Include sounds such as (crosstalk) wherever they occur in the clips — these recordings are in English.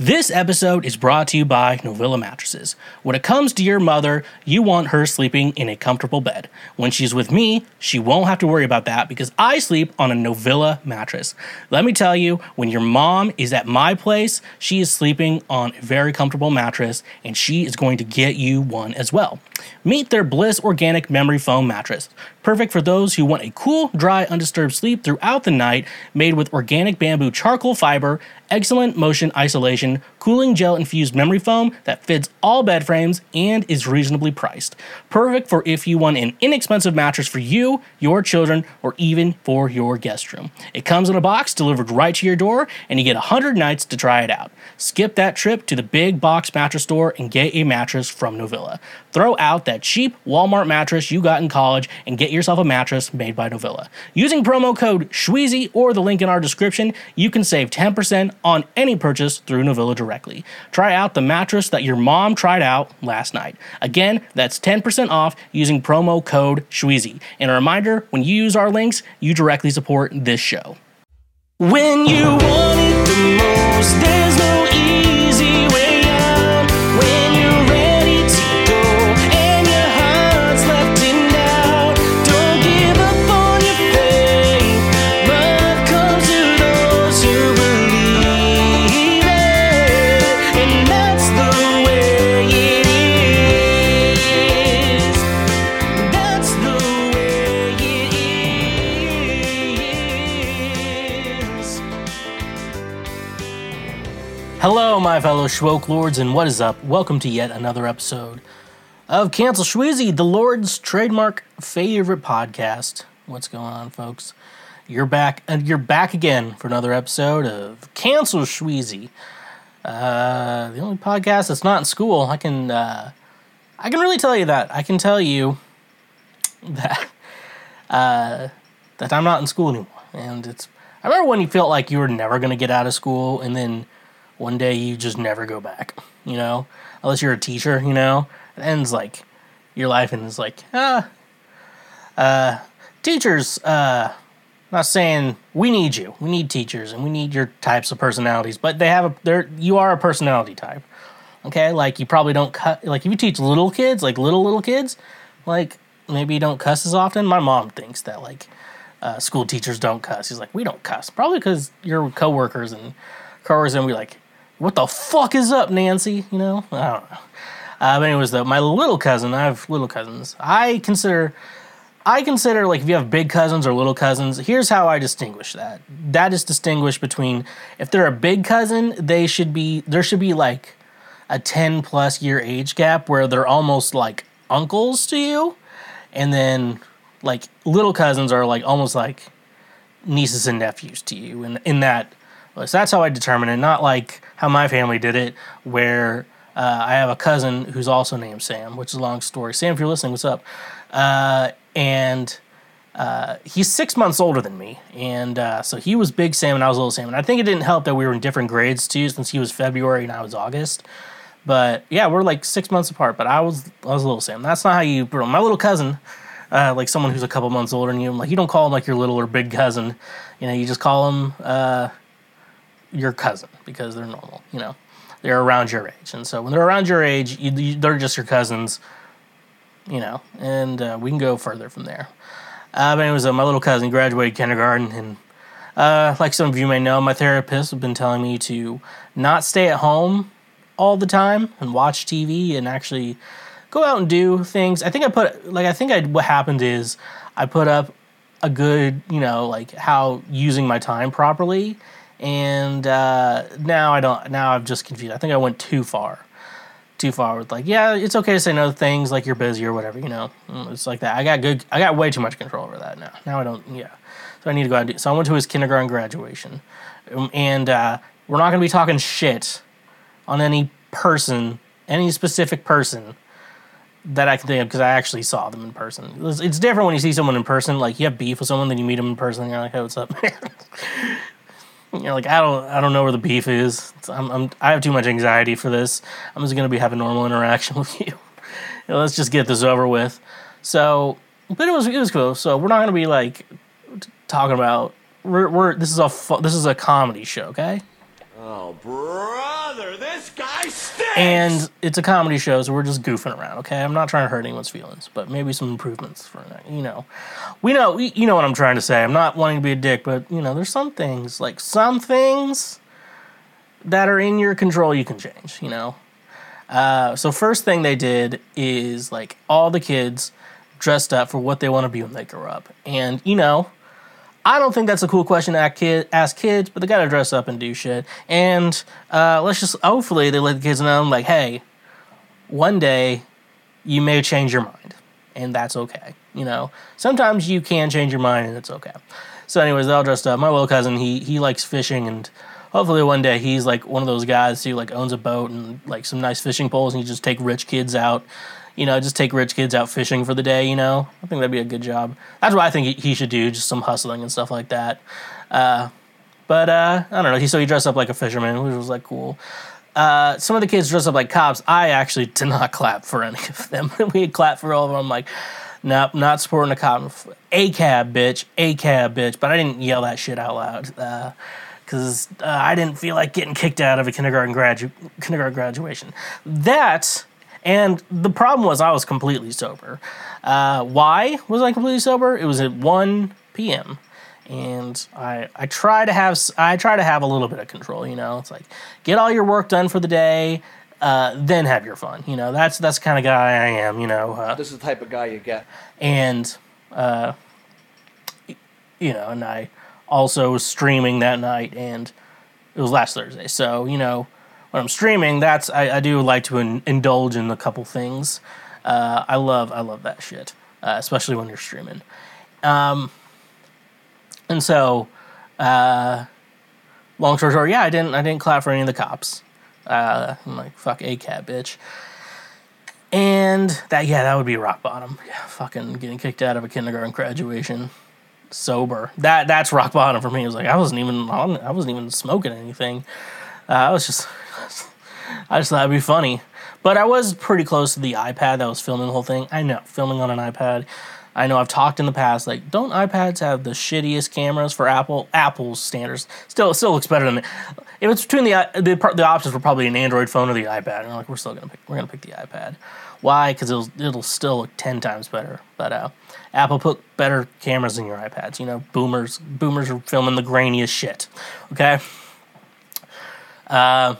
This episode is brought to you by Novilla Mattresses. When it comes to your mother, you want her sleeping in a comfortable bed. When she's with me, she won't have to worry about that because I sleep on a Novilla mattress. Let me tell you, when your mom is at my place, she is sleeping on a very comfortable mattress and she is going to get you one as well. Meet their Bliss Organic Memory Foam Mattress. Perfect for those who want a cool, dry, undisturbed sleep throughout the night, made with organic bamboo charcoal fiber, excellent motion isolation, cooling gel infused memory foam that fits all bed frames and is reasonably priced. Perfect for if you want an inexpensive mattress for you, your children, or even for your guest room. It comes in a box delivered right to your door, and you get 100 nights to try it out. Skip that trip to the big box mattress store and get a mattress from Novilla. Throw out that cheap Walmart mattress you got in college and get yourself a mattress made by Novilla. Using promo code SCHWEEZY or the link in our description, you can save 10% on any purchase through Novilla directly. Try out the mattress that your mom tried out last night. Again, that's 10% off using promo code SCHWEEZY. And a reminder when you use our links, you directly support this show. When you want it the most, there's no my fellow Schwoke Lords, and what is up? Welcome to yet another episode of Cancel Schweezy, the Lord's trademark favorite podcast. What's going on, folks? You're back, and you're back again for another episode of Cancel Schweezy. Uh, the only podcast that's not in school. I can, uh, I can really tell you that. I can tell you (laughs) that, uh, that I'm not in school anymore. And it's, I remember when you felt like you were never going to get out of school, and then one day you just never go back, you know? Unless you're a teacher, you know? It ends like your life and like, ah, uh, teachers, uh, not saying we need you. We need teachers and we need your types of personalities, but they have a, they're, you are a personality type. Okay. Like you probably don't cut, like if you teach little kids, like little, little kids, like maybe you don't cuss as often. My mom thinks that like, uh, school teachers don't cuss. He's like, we don't cuss. Probably because your coworkers and coworkers and we like, what the fuck is up, Nancy? You know, I don't know. Uh, but anyways, though, my little cousin, I have little cousins. I consider, I consider like if you have big cousins or little cousins. Here's how I distinguish that. That is distinguished between if they're a big cousin, they should be there should be like a ten plus year age gap where they're almost like uncles to you, and then like little cousins are like almost like nieces and nephews to you and in that so that's how i determine it not like how my family did it where uh, i have a cousin who's also named sam which is a long story sam if you're listening what's up uh, and uh, he's six months older than me and uh, so he was big sam and i was little sam and i think it didn't help that we were in different grades too since he was february and i was august but yeah we're like six months apart but i was i was little sam that's not how you bro. my little cousin uh, like someone who's a couple months older than you. Like you don't call him like your little or big cousin. You know, you just call him uh, your cousin because they're normal. You know, they're around your age, and so when they're around your age, you, you, they're just your cousins. You know, and uh, we can go further from there. Uh, but anyways, uh, my little cousin graduated kindergarten, and uh, like some of you may know, my therapist has been telling me to not stay at home all the time and watch TV and actually go out and do things. I think I put like I think I what happened is I put up a good you know like how using my time properly, and uh, now I don't. Now I'm just confused. I think I went too far, too far with like yeah, it's okay to say no to things like you're busy or whatever. You know, it's like that. I got good. I got way too much control over that now. Now I don't. Yeah, so I need to go out and do. So I went to his kindergarten graduation, Um, and uh, we're not to be talking shit on any person, any specific person that I can think of because I actually saw them in person. It's, it's different when you see someone in person. Like you have beef with someone, then you meet them in person, and you're like, "Hey, what's up?" (laughs) you're like, "I don't, I don't know where the beef is. I'm, I'm, I have too much anxiety for this. I'm just gonna be having normal interaction (laughs) with you. You know, let's just get this over with." So, but it was, it was cool. So we're not gonna be like talking about. We're, we're this is a this is a comedy show, okay? Oh, brother, this guy stinks. And it's a comedy show, so we're just goofing around. Okay, I'm not trying to hurt anyone's feelings, but maybe some improvements for you know. We know you know what I'm trying to say. I'm not wanting to be a dick, but you know, there's some things like some things that are in your control you can change. You know. Uh, so first thing they did is like all the kids dressed up for what they want to be when they grow up, and you know. I don't think that's a cool question to ask, kid, ask kids, but they gotta dress up and do shit. And uh, let's just hopefully they let the kids know, like, hey, one day you may change your mind, and that's okay. You know, sometimes you can change your mind, and it's okay. So, anyways, they're all dressed up. My little cousin, he he likes fishing, and hopefully one day he's like one of those guys who like owns a boat and like some nice fishing poles, and you just take rich kids out you know, just take rich kids out fishing for the day, you know. I think that'd be a good job. That's what I think he should do, just some hustling and stuff like that. Uh, but uh, I don't know. He so he dressed up like a fisherman, which was like cool. Uh, some of the kids dressed up like cops. I actually did not (laughs) clap for any of them. (laughs) we had clapped for all of them. I'm like, nope, not supporting a cop. A cab, bitch. A cab, bitch. But I didn't yell that shit out loud because uh, uh, I didn't feel like getting kicked out of a kindergarten gradu- kindergarten graduation. That and the problem was I was completely sober. Uh, why was I completely sober? It was at 1 p.m. And I, I try to have I try to have a little bit of control. You know, it's like get all your work done for the day, uh, then have your fun. You know, that's that's the kind of guy I am. You know, uh, this is the type of guy you get. And uh, you know, and I also was streaming that night, and it was last Thursday. So you know, when I'm streaming, that's I, I do like to in, indulge in a couple things. Uh, I love I love that shit, uh, especially when you're streaming. Um, and so, uh, long story short, yeah, I didn't I didn't clap for any of the cops. Uh, I'm like fuck a cat bitch. And that yeah, that would be rock bottom. Yeah, fucking getting kicked out of a kindergarten graduation sober. That that's rock bottom for me. It was like I wasn't even on. I wasn't even smoking anything. Uh, I was just I just thought it'd be funny. But I was pretty close to the iPad that was filming the whole thing. I know, filming on an iPad. I know I've talked in the past, like, don't iPads have the shittiest cameras for Apple? Apple's standards still still looks better than. If it's between the the the options were probably an Android phone or the iPad, and like we're still gonna pick we're gonna pick the iPad. Why? Because it'll it'll still look ten times better. But uh, Apple put better cameras in your iPads. You know, boomers boomers are filming the grainiest shit. Okay. Uh,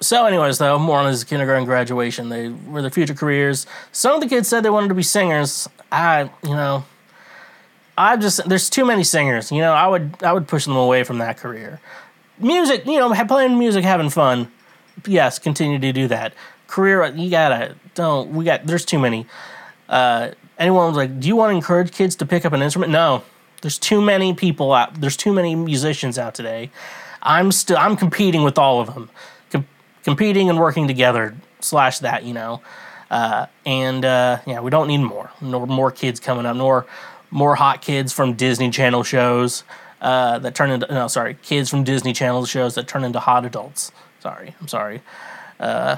so, anyways, though, more on his kindergarten graduation. They were their future careers. Some of the kids said they wanted to be singers. I, you know, I just there's too many singers. You know, I would I would push them away from that career. Music, you know, playing music, having fun. Yes, continue to do that. Career, you gotta don't. We got there's too many. Uh, anyone was like, do you want to encourage kids to pick up an instrument? No, there's too many people out. There's too many musicians out today. I'm still I'm competing with all of them competing and working together slash that you know. Uh, and uh, yeah we don't need more. Nor more kids coming up nor more hot kids from disney channel shows uh, that turn into no sorry kids from disney channel shows that turn into hot adults. Sorry i'm sorry. Uh,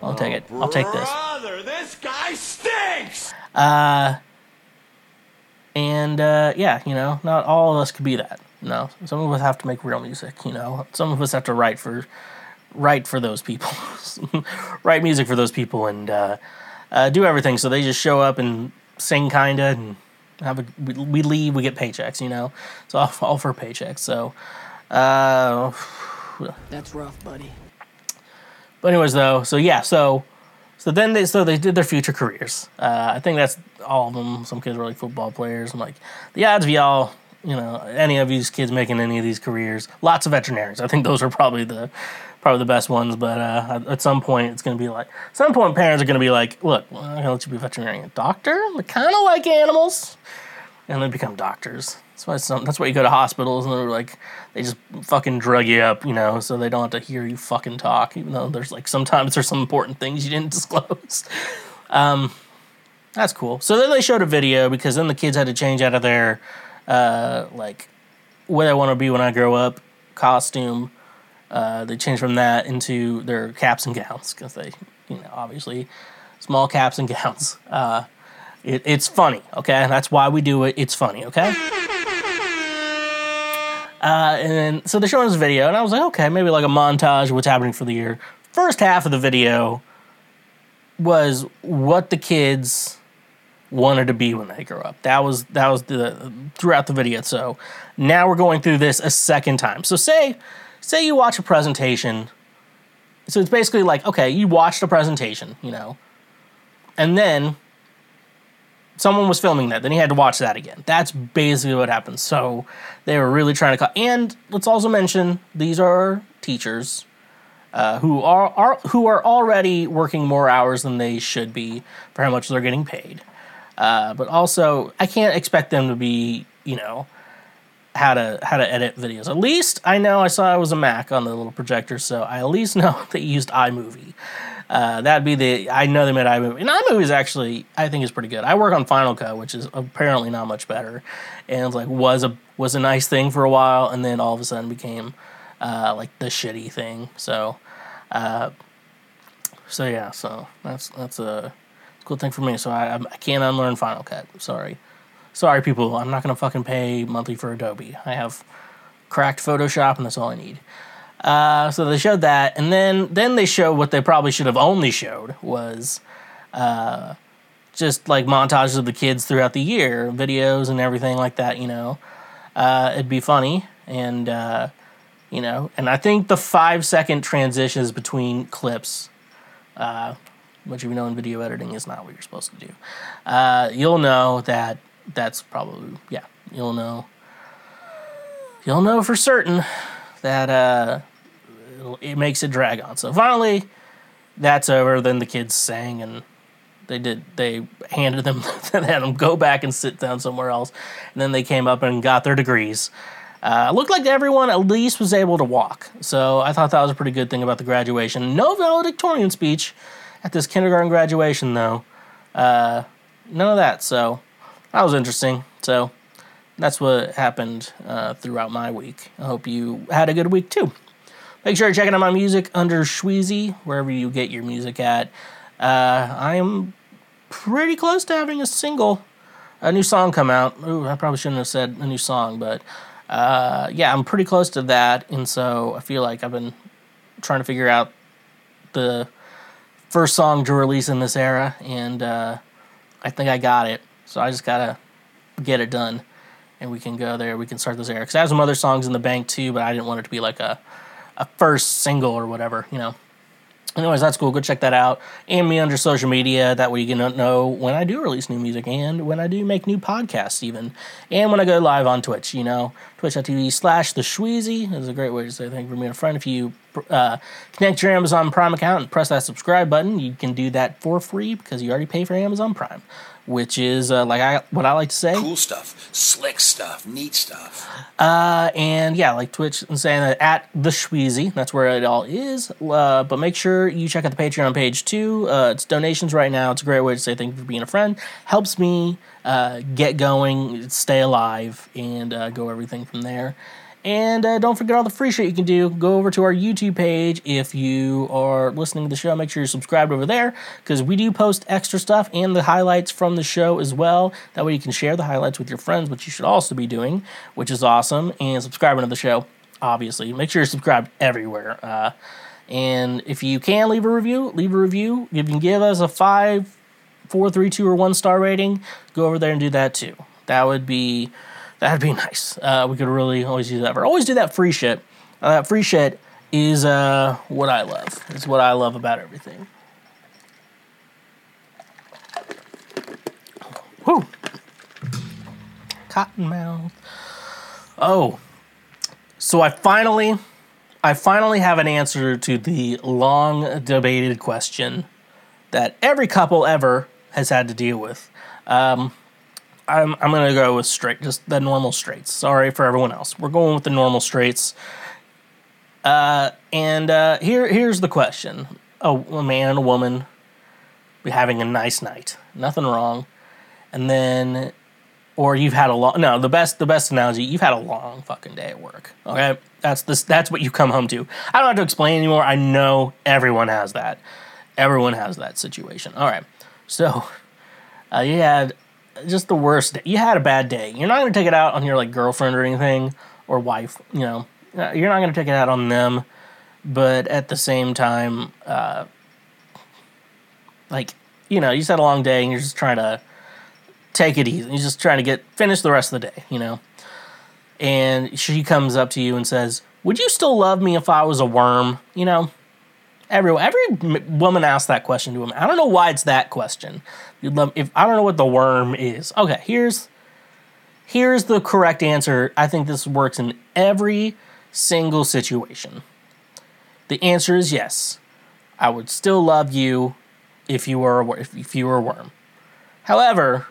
i'll take it. I'll take this. Brother this guy stinks! Uh and uh, yeah you know not all of us could be that no some of us have to make real music you know some of us have to write for write for those people, (laughs) write music for those people, and uh, uh, do everything. So they just show up and sing, kinda, and have a. We, leave, we get paychecks. You know, it's all, all for paychecks. So. Uh, (sighs) That's rough, buddy. But anyways, though, so yeah, so so then they so they did their future careers. Uh, I think that's all of them. Some kids were like football players. I'm like, the odds of y'all, you know, any of these kids making any of these careers. Lots of veterinarians. I think those are probably the probably the best ones. But uh, at some point, it's going to be like, some point, parents are going to be like, look, I'm going to let you be a veterinarian. Doctor? They kind of like animals. And they become doctors. That's why, some, that's why you go to hospitals and they're like, they just fucking drug you up, you know, so they don't have to hear you fucking talk, even though there's like, sometimes there's some important things you didn't (laughs) disclose. Um, that's cool. So then they showed a video because then the kids had to change out of their, uh, like, what I want to be when I grow up costume uh, they changed from that into their caps and gowns because they, you know, obviously small caps and gowns. Uh, it, it's funny, okay? That's why we do it. It's funny, okay? Uh, and then, so they're showing this video, and I was like, okay, maybe like a montage of what's happening for the year. First half of the video was what the kids wanted to be when they grow up. That was that was the throughout the video. So now we're going through this a second time. So say say you watch a presentation. So it's basically like okay, you watched a presentation, you know, and then someone was filming that. Then you had to watch that again. That's basically what happened. So they were really trying to cut. And let's also mention these are teachers. Uh, who are, are who are already working more hours than they should be for how much they're getting paid. Uh, but also, I can't expect them to be, you know, how to how to edit videos. At least I know I saw it was a Mac on the little projector, so I at least (laughs) know they used iMovie. Uh, that'd be the I know they made iMovie, and iMovie is actually I think is pretty good. I work on Final Cut, which is apparently not much better, and like was a was a nice thing for a while, and then all of a sudden became uh, like the shitty thing. So, uh, so yeah, so that's that's a cool thing for me. So I, I can't unlearn Final Cut. Sorry, sorry, people. I'm not gonna fucking pay monthly for Adobe. I have cracked Photoshop, and that's all I need. Uh, so they showed that, and then then they showed what they probably should have only showed was uh, just like montages of the kids throughout the year, videos and everything like that. You know, uh, it'd be funny, and uh, you know, and I think the five second transitions between clips uh, which you know in video editing is not what you're supposed to do. Uh, you'll know that that's probably yeah. You'll know. You'll know for certain that uh, it makes it drag on. So finally, that's over. Then the kids sang and they did. They handed them, (laughs) they had them go back and sit down somewhere else, and then they came up and got their degrees. Uh, looked like everyone at least was able to walk. So I thought that was a pretty good thing about the graduation. No valedictorian speech at this kindergarten graduation, though. Uh, none of that. So that was interesting. So that's what happened uh, throughout my week. I hope you had a good week too. Make sure you're checking out my music under Schweezy, wherever you get your music at. Uh, I am pretty close to having a single, a new song come out. Ooh, I probably shouldn't have said a new song, but uh, yeah, I'm pretty close to that, and so I feel like I've been trying to figure out the first song to release in this era, and uh, I think I got it. So I just gotta get it done, and we can go there. We can start this era because I have some other songs in the bank too, but I didn't want it to be like a a first single or whatever, you know anyways, that's cool. Go check that out. And me under social media. That way you can know when I do release new music and when I do make new podcasts, even. And when I go live on Twitch, you know, twitch.tv slash the Schweezy is a great way to say thank you for being a friend. If you uh, connect your Amazon Prime account and press that subscribe button, you can do that for free because you already pay for Amazon Prime which is uh, like I what I like to say. Cool stuff, slick stuff, neat stuff. Uh, and yeah, like Twitch and saying that at the Schweezy, that's where it all is. Uh, but make sure you check out the Patreon page too. Uh, it's donations right now. It's a great way to say thank you for being a friend. Helps me uh, get going, stay alive, and uh, go everything from there. And uh, don't forget all the free shit you can do. Go over to our YouTube page if you are listening to the show. Make sure you're subscribed over there because we do post extra stuff and the highlights from the show as well. That way you can share the highlights with your friends, which you should also be doing, which is awesome. And subscribing to the show, obviously. Make sure you're subscribed everywhere. Uh, and if you can leave a review, leave a review. You can give us a five, four, three, two, or one star rating, go over there and do that too. That would be That'd be (laughs) nice. Uh, we could really always use that. Or always do that free shit. Uh, that free shit is uh, what I love. It's what I love about everything. Whew. Cottonmouth. Oh, so I finally, I finally have an answer to the long debated question that every couple ever has had to deal with. Um, I'm I'm gonna go with straight, just the normal straights. Sorry for everyone else. We're going with the normal straights. Uh, and uh, here here's the question: a, a man and a woman be having a nice night, nothing wrong, and then, or you've had a long no the best the best analogy you've had a long fucking day at work. Okay, that's this that's what you come home to. I don't have to explain anymore. I know everyone has that. Everyone has that situation. All right, so uh, you had just the worst day. You had a bad day. You're not going to take it out on your like girlfriend or anything, or wife. You know, Uh, you're not going to take it out on them, but at the same time, uh, like you know, you just had a long day and you're just trying to take it easy. You're just trying to get finish the rest of the day. You know, and she comes up to you and says, "Would you still love me if I was a worm?" You know. Every every woman asks that question to him. I don't know why it's that question. You'd love if I don't know what the worm is. Okay, here's here's the correct answer. I think this works in every single situation. The answer is yes. I would still love you if you were a, if, you were a worm. However,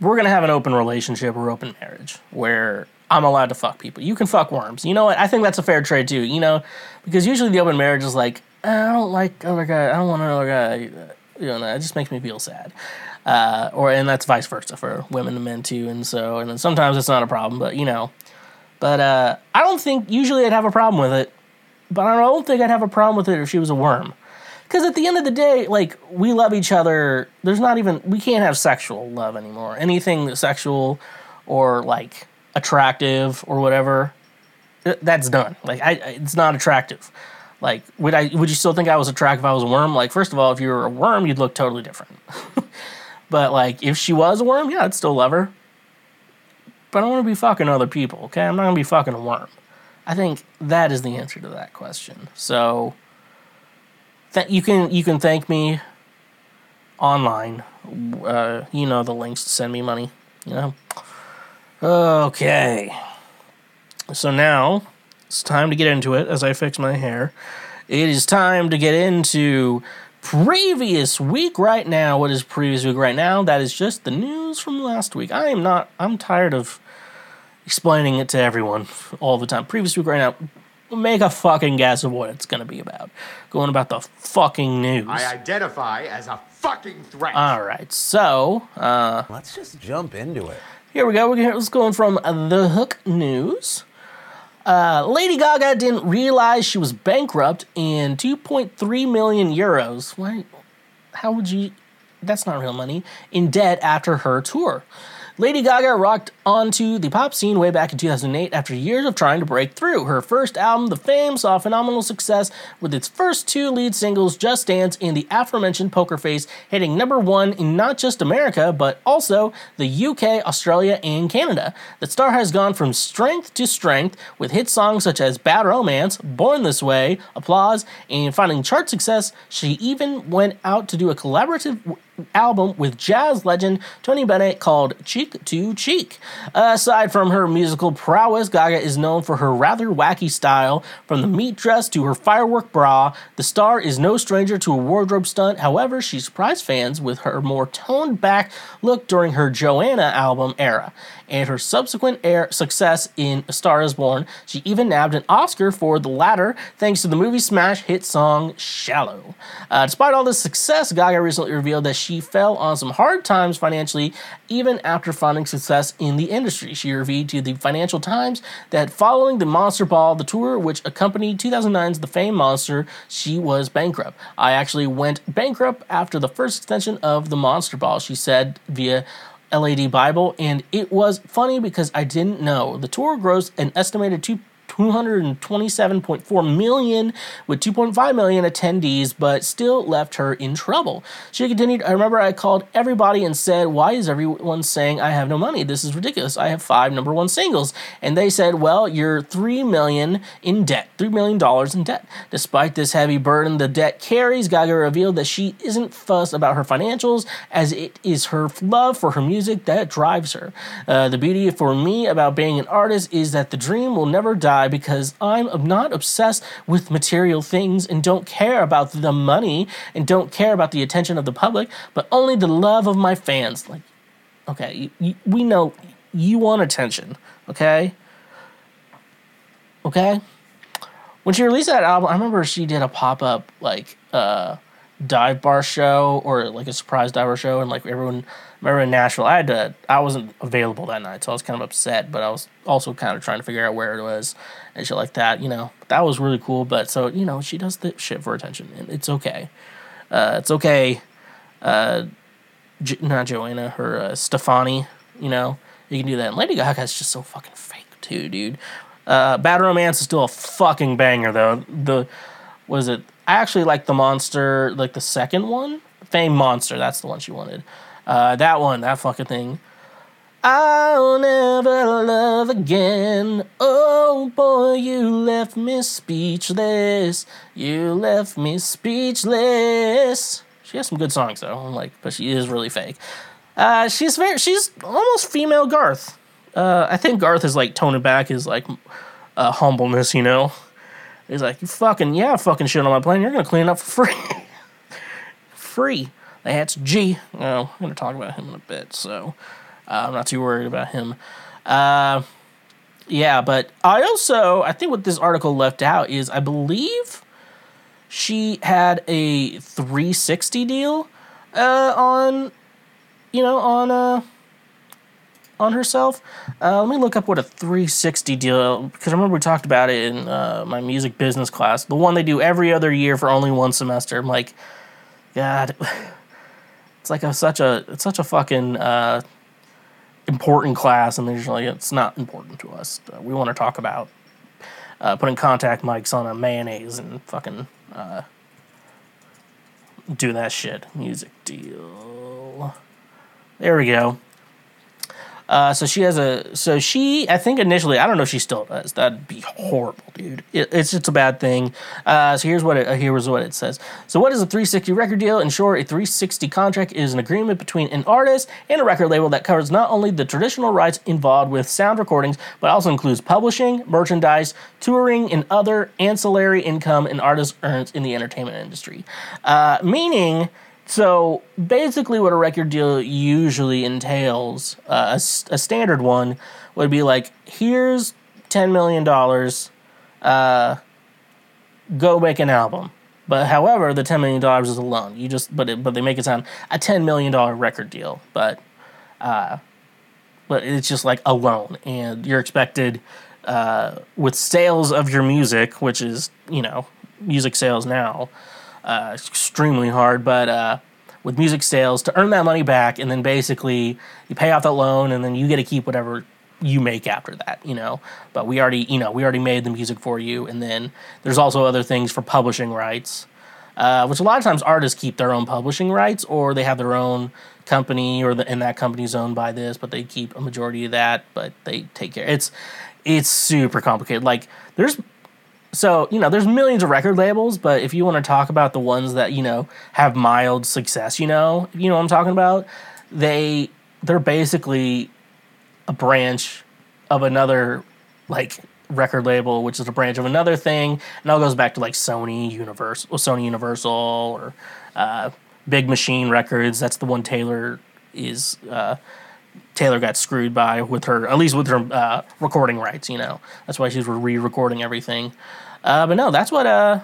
we're gonna have an open relationship or open marriage where I'm allowed to fuck people. You can fuck worms. You know what? I think that's a fair trade too. You know, because usually the open marriage is like, "Eh, I don't like other guy. I don't want another guy. You know, it just makes me feel sad. Uh, or and that's vice versa for women and men too. And so, and then sometimes it's not a problem, but you know, but uh, I don't think usually I'd have a problem with it. But I don't think I'd have a problem with it if she was a worm. Because at the end of the day, like we love each other. There's not even we can't have sexual love anymore. Anything sexual or like attractive or whatever, that's done. Like I, it's not attractive. Like would I? Would you still think I was attractive if I was a worm? Like first of all, if you were a worm, you'd look totally different. (laughs) but like if she was a worm, yeah, I'd still love her. But I don't want to be fucking other people. Okay, I'm not gonna be fucking a worm. I think that is the answer to that question. So th- you can you can thank me online. Uh, you know the links to send me money. You know. Okay. So now it's time to get into it as I fix my hair. It is time to get into previous week right now. What is previous week right now? That is just the news from last week. I am not, I'm tired of explaining it to everyone all the time. Previous week right now, make a fucking guess of what it's going to be about. Going about the fucking news. I identify as a fucking threat. all right, so uh, Let's just jump into it. Here we go. We're let's going from the Hook News. Uh, Lady Gaga didn't realize she was bankrupt in 2.3 million euros. Why? How would you? That's not real money. In debt after her tour. Lady Gaga rocked onto the pop scene way back in 2008 after years of trying to break through. Her first album, The Fame, saw phenomenal success with its first two lead singles, Just Dance and the aforementioned Poker Face, hitting number one in not just America, but also the UK, Australia, and Canada. The star has gone from strength to strength with hit songs such as Bad Romance, Born This Way, Applause, and finding chart success. She even went out to do a collaborative album with jazz legend Tony Bennett called Cheek to Cheek. Aside from her musical prowess, Gaga is known for her rather wacky style. From the meat dress to her firework bra, the star is no stranger to a wardrobe stunt. However, she surprised fans with her more toned back look during her Joanne album era. And her subsequent air success in A Star is Born, she even nabbed an Oscar for the latter thanks to the movie smash hit song Shallow. Uh, despite all this success, Gaga recently revealed that she fell on some hard times financially even after finding success in the industry. She revealed to the Financial Times that following the Monster Ball, the tour which accompanied 2009's The Fame Monster, she was bankrupt. I actually went bankrupt after the first extension of the Monster Ball, she said via LAD Bible, and it was funny because I didn't know. The tour grossed an estimated two. 227.4 million with 2.5 million attendees, but still left her in trouble. She continued, I remember I called everybody and said, Why is everyone saying I have no money? This is ridiculous. I have five number one singles. And they said, Well, you're three million in debt, three million dollars in debt. Despite this heavy burden the debt carries, Gaga revealed that she isn't fussed about her financials as it is her love for her music that drives her. Uh, the beauty for me about being an artist is that the dream will never die because I'm not obsessed with material things and don't care about the money and don't care about the attention of the public, but only the love of my fans. Like, okay, you, you, we know you want attention, okay? Okay? When she released that album, I remember she did a pop up, like, uh, dive bar show or like a surprise diver show and like everyone remember in Nashville I had to I wasn't available that night so I was kind of upset but I was also kind of trying to figure out where it was and shit like that you know that was really cool but so you know she does the shit for attention and it's okay uh, it's okay uh, not Joanne her uh, Stefani you know you can do that and Lady Gaga's just so fucking fake too, dude. Uh, Bad Romance is still a fucking banger though. The was it? I actually like the monster, like the second one, Fame Monster. That's the one she wanted. Uh, that one, that fucking thing. I'll never love again. Oh boy, you left me speechless. You left me speechless. She has some good songs though, I'm like, but she is really fake. Uh, she's very, she's almost female Garth. Uh, I think Garth is like toning back his like uh, humbleness, you know. He's like, you fucking yeah, fucking shit on my plane. You're gonna clean it up for free, (laughs) free. That's G. Oh, I'm gonna talk about him in a bit, so uh, I'm not too worried about him. Uh, yeah, but I also I think what this article left out is I believe she had a 360 deal uh, on you know on uh on herself. Uh, let me look up what a 360 deal because I remember we talked about it in uh, my music business class, the one they do every other year for only one semester. I'm like, God, (sighs) it's like a such a it's such a fucking uh, important class, and there's like it's not important to us. Uh, we want to talk about uh, putting contact mics on a mayonnaise and fucking uh, do that shit. Music deal. There we go. Uh, so she has a. So she, I think initially, I don't know if she still does. That'd be horrible, dude. It, it's just a bad thing. Uh, so here's what it. Uh, here's what it says. So what is a 360 record deal? In short, a 360 contract is an agreement between an artist and a record label that covers not only the traditional rights involved with sound recordings, but also includes publishing, merchandise, touring, and other ancillary income an artist earns in the entertainment industry. Uh, meaning so basically, what a record deal usually entails, uh, a, a standard one would be like, here's ten million dollars, uh, go make an album. But however, the ten million dollars is a loan. You just but it, but they make it sound a ten million dollar record deal, but uh, but it's just like a loan, and you're expected uh, with sales of your music, which is you know music sales now uh, extremely hard, but uh, with music sales to earn that money back, and then basically you pay off that loan, and then you get to keep whatever you make after that, you know. But we already, you know, we already made the music for you, and then there's also other things for publishing rights, uh, which a lot of times artists keep their own publishing rights, or they have their own company, or the, and that company's owned by this, but they keep a majority of that, but they take care. It's it's super complicated. Like there's so you know there's millions of record labels but if you want to talk about the ones that you know have mild success you know you know what i'm talking about they they're basically a branch of another like record label which is a branch of another thing and all goes back to like sony universal sony universal or uh, big machine records that's the one taylor is uh, Taylor got screwed by with her, at least with her uh, recording rights. You know, that's why she's re-recording everything. Uh, but no, that's what uh,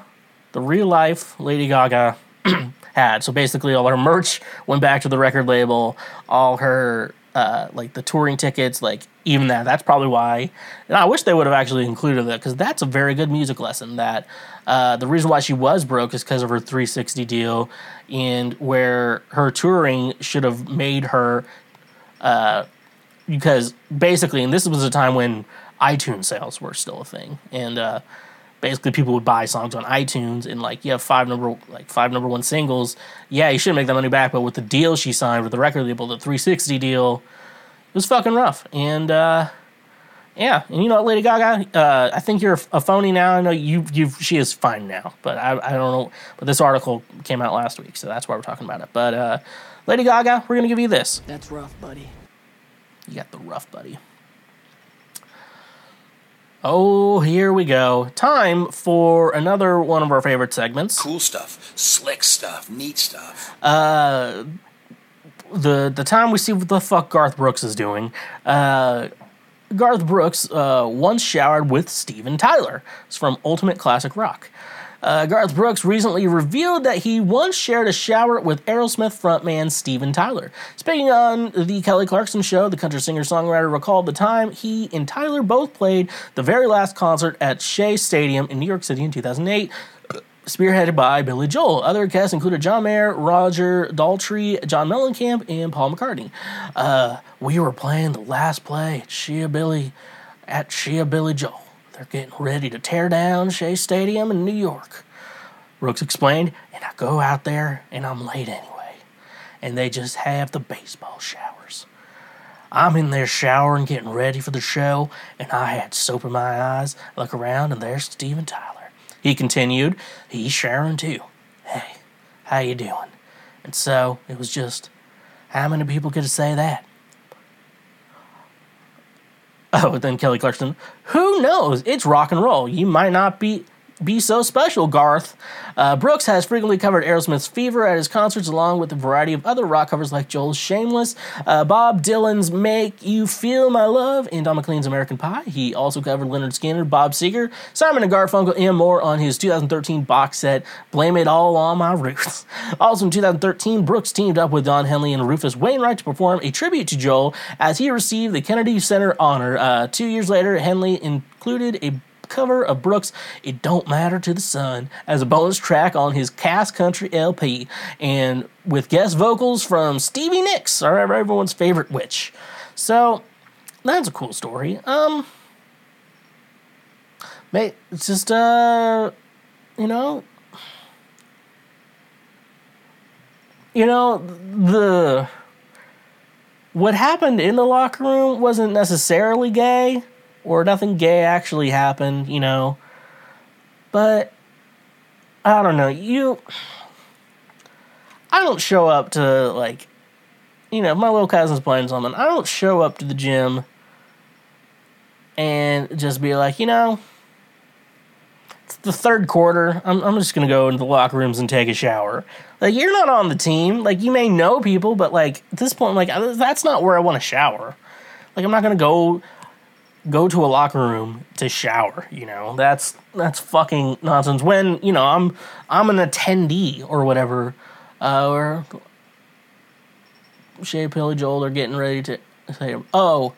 the real life Lady Gaga (clears throat) had. So basically, all her merch went back to the record label. All her uh, like the touring tickets, like even that. That's probably why. And I wish they would have actually included that because that's a very good music lesson. That uh, the reason why she was broke is because of her 360 deal, and where her touring should have made her uh, because basically, and this was a time when iTunes sales were still a thing, and uh, basically people would buy songs on iTunes, and like you have five number like five number one singles. Yeah, you should make that money back, but with the deal she signed with the record label, the 360 deal, it was fucking rough. And uh, yeah, and you know what, Lady Gaga, uh, I think you're a phony now. I know you you she is fine now, but I I don't know. But this article came out last week, so that's why we're talking about it. But uh, Lady Gaga, we're gonna give you this. That's rough, buddy. You got the rough buddy. Oh, here we go. Time for another one of our favorite segments. Cool stuff, slick stuff, neat stuff. Uh, the the time we see what the fuck Garth Brooks is doing. Uh, Garth Brooks uh, once showered with Steven Tyler. It's from Ultimate Classic Rock. Uh, Garth Brooks recently revealed that he once shared a shower with Aerosmith frontman Steven Tyler. Speaking on the Kelly Clarkson show, the country singer songwriter recalled the time he and Tyler both played the very last concert at Shea Stadium in New York City in 2008 spearheaded by Billy Joel. Other guests included John Mayer, Roger Daltrey, John Mellencamp, and Paul McCartney. Uh, we were playing the last play Shea Billy at Shea Billy Joel. They're getting ready to tear down Shea Stadium in New York. Brooks explained, and I go out there and I'm late anyway. And they just have the baseball showers. I'm in there showering, getting ready for the show, and I had soap in my eyes. Look around, and there's Steven Tyler. He continued, he's showering too. Hey, how you doing? And so it was just, how many people could say that? (laughs) Oh, then Kelly Clarkson, who knows? It's rock and roll. You might not be be so special, Garth. Uh, Brooks has frequently covered Aerosmith's Fever at his concerts, along with a variety of other rock covers like Joel's Shameless, uh, Bob Dylan's Make You Feel My Love, and Don McLean's American Pie. He also covered Lynyrd Skynyrd, Bob Seger, Simon and Garfunkel, and more on his 2013 box set, Blame It All on My Roots. (laughs) Also in 2013, Brooks teamed up with Don Henley and Rufus Wainwright to perform a tribute to Joel as he received the Kennedy Center honor. Uh, two years later, Henley included a cover of Brooks' It Don't Matter to the Sun as a bonus track on his Cass County LP, and with guest vocals from Stevie Nicks, our everyone's favorite witch. So that's a cool story. Um, mate, it's just uh, you know, you know the what happened in the locker room wasn't necessarily gay or nothing gay actually happened, you know. But I don't know, you I don't show up to like you know, my little cousin's playing something, I don't show up to the gym and just be like, you know, it's the third quarter. I'm, I'm just going to go into the locker rooms and take a shower. Like, you're not on the team. Like, you may know people, but like, at this point, like, that's not where I want to shower. Like, I'm not going to go go to a locker room to shower you know? That's that's fucking nonsense. When you know i'm i'm an attendee or whatever uh or Shea Billy Joel are getting ready to say oh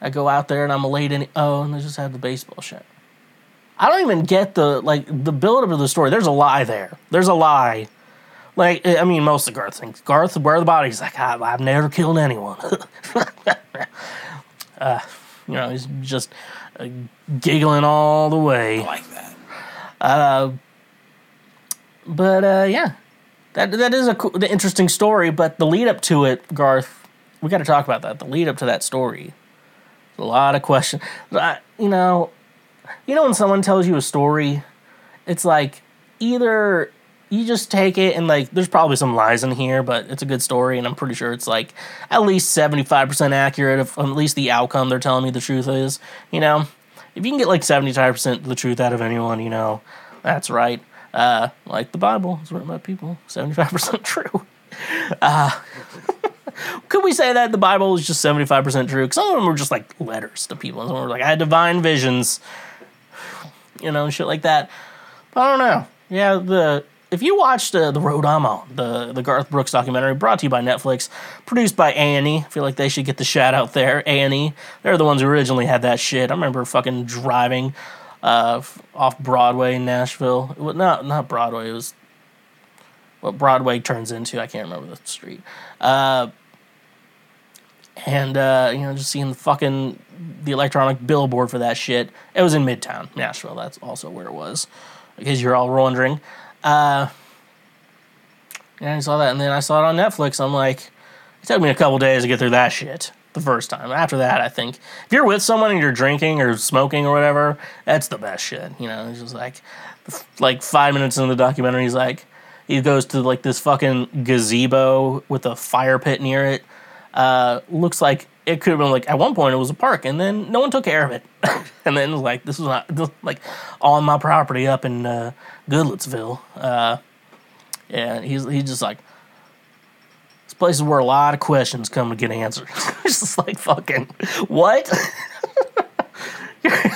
i go out there and i'm late in oh and they just have the baseball shit. I don't even get the like the buildup of the story. There's a lie there. There's a lie. Like i mean most of garth things garth where the bodies? Like i've never killed anyone. (laughs) Uh you know, he's just uh, giggling all the way. I like that. Uh, but uh, yeah, that that is a cool, the interesting story. But the lead up to it, Garth, we got to talk about that. The lead up to that story, a lot of questions. you know, you know when someone tells you a story, it's like either you just take it and like there's probably some lies in here but it's a good story and i'm pretty sure it's like at least 75% accurate of at least the outcome they're telling me the truth is you know? If you can get like 75% the truth out of anyone you know that's right. Uh, like the bible is written by people 75% (laughs) true. Uh, (laughs) could we say that the bible is just 75% true? Because some of them were just like letters to people. And some were like i had divine visions you know shit like that. But i don't know. Yeah the if you watched uh, the Road I'm On, the the Garth Brooks documentary, brought to you by Netflix, produced by A and E, I feel like they should get the shout out there. A and E, they're the ones who originally had that shit. I remember fucking driving uh, off Broadway in Nashville. Well, not not Broadway. It was what Broadway turns into. I can't remember the street. Uh, and uh, you know, just seeing the fucking the electronic billboard for that shit. It was in Midtown Nashville. That's also where it was, because you're all wondering. Uh, and I saw that, and then I saw it on Netflix. I'm like, it took me a couple days to get through that shit the first time. After that, I think if you're with someone and you're drinking or smoking or whatever, that's the best shit. You know, it's just like, like five minutes into the documentary, he's like, he goes to like this fucking gazebo with a fire pit near it. Uh, looks like it could have been like at one point it was a park, and then no one took care of it, (laughs) and then like this was not (laughs) like on my property up in uh, Goodlettsville. Uh, yeah, he's he's just like this place is where a lot of questions come to get answered. (laughs) it's just like fucking what?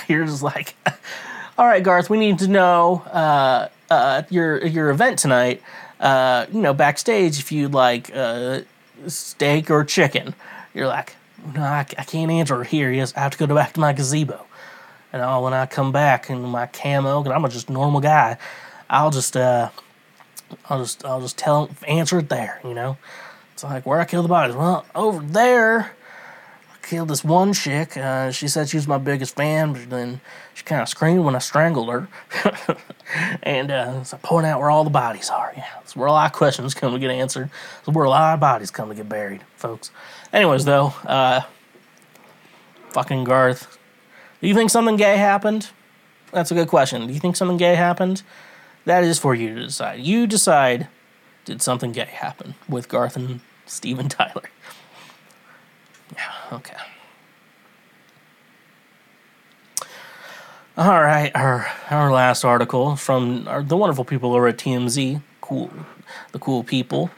You're just like, all right, Garth, we need to know uh, uh, your your event tonight. Uh, you know, backstage if you'd like uh, steak or chicken. You're like, no, I, I can't answer here. Yes, I have to go back to my gazebo. And all when I come back in my camo, because I'm a just normal guy, I'll just uh, I'll just I'll just tell answer it there. You know, it's like where I kill the bodies. Well, over there, I killed this one chick. Uh, she said she was my biggest fan, but then she kind of screamed when I strangled her. (laughs) and uh, so I point out where all the bodies are. Yeah, that's where a lot of questions come to get answered. That's where a lot of bodies come to get buried, folks. Anyways, though, uh, fucking Garth. Do you think something gay happened? That's a good question. Do you think something gay happened? That is for you to decide. You decide did something gay happen with Garth and Steven Tyler? Yeah, okay. All right, our our last article from our, the wonderful people over at TMZ, cool, the cool people.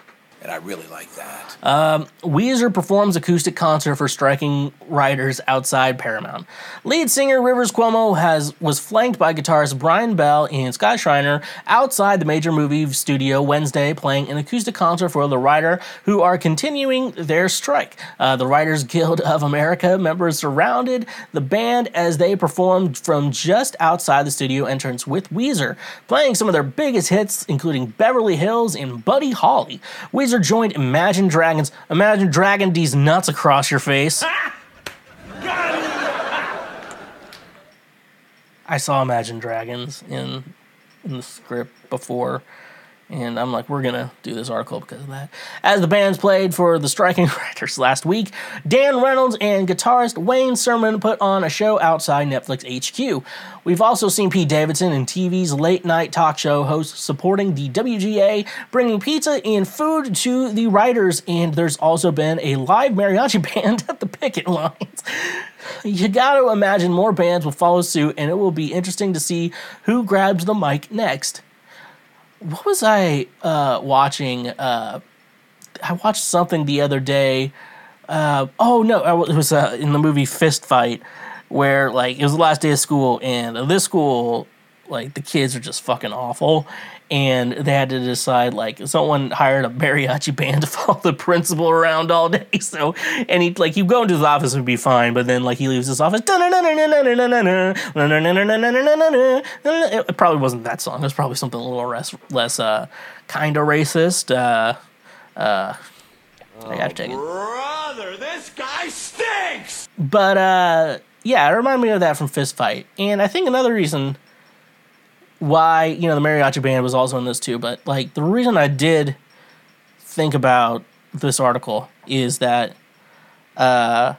And I really like that. Weezer performs acoustic concert for striking writers outside Paramount. Lead singer Rivers Cuomo has was flanked by guitarist Brian Bell and Sky Shriner outside the major movie studio Wednesday, playing an acoustic concert for the writer who are continuing their strike. Uh, the Writers Guild of America members surrounded the band as they performed from just outside the studio entrance with Weezer, playing some of their biggest hits, including Beverly Hills and Buddy Holly. Weezer joined Imagine Dragons. Imagine dragging these nuts across your face. (laughs) I saw Imagine Dragons in in the script before, and I'm like, we're gonna do this article because of that. As the bands played for the striking (laughs) writers last week, Dan Reynolds and guitarist Wayne Sermon put on a show outside Netflix HQ. We've also seen Pete Davidson and TV's late night talk show host supporting the WGA, bringing pizza and food to the writers, and there's also been a live mariachi (laughs) band at the picket lines. You gotta imagine more bands will follow suit, and it will be interesting to see who grabs the mic next. What was I uh, watching? Uh, I watched something the other day. Uh, oh no, it was uh, in the movie Fist Fight, where like it was the last day of school, and this school, like the kids are just fucking awful, and they had to decide like someone hired a mariachi band to follow the principal around all day. So and he like you go into his office would be fine, but then like he leaves his office. It probably wasn't that song. It was probably something a little less less uh kind of racist. Uh, uh, I gotta take it. Brother, this guy stinks! But uh, yeah, it reminded me of that from Fist Fight, and I think another reason why you know the mariachi band was also in this too. But like the reason I did think about this article is that uh,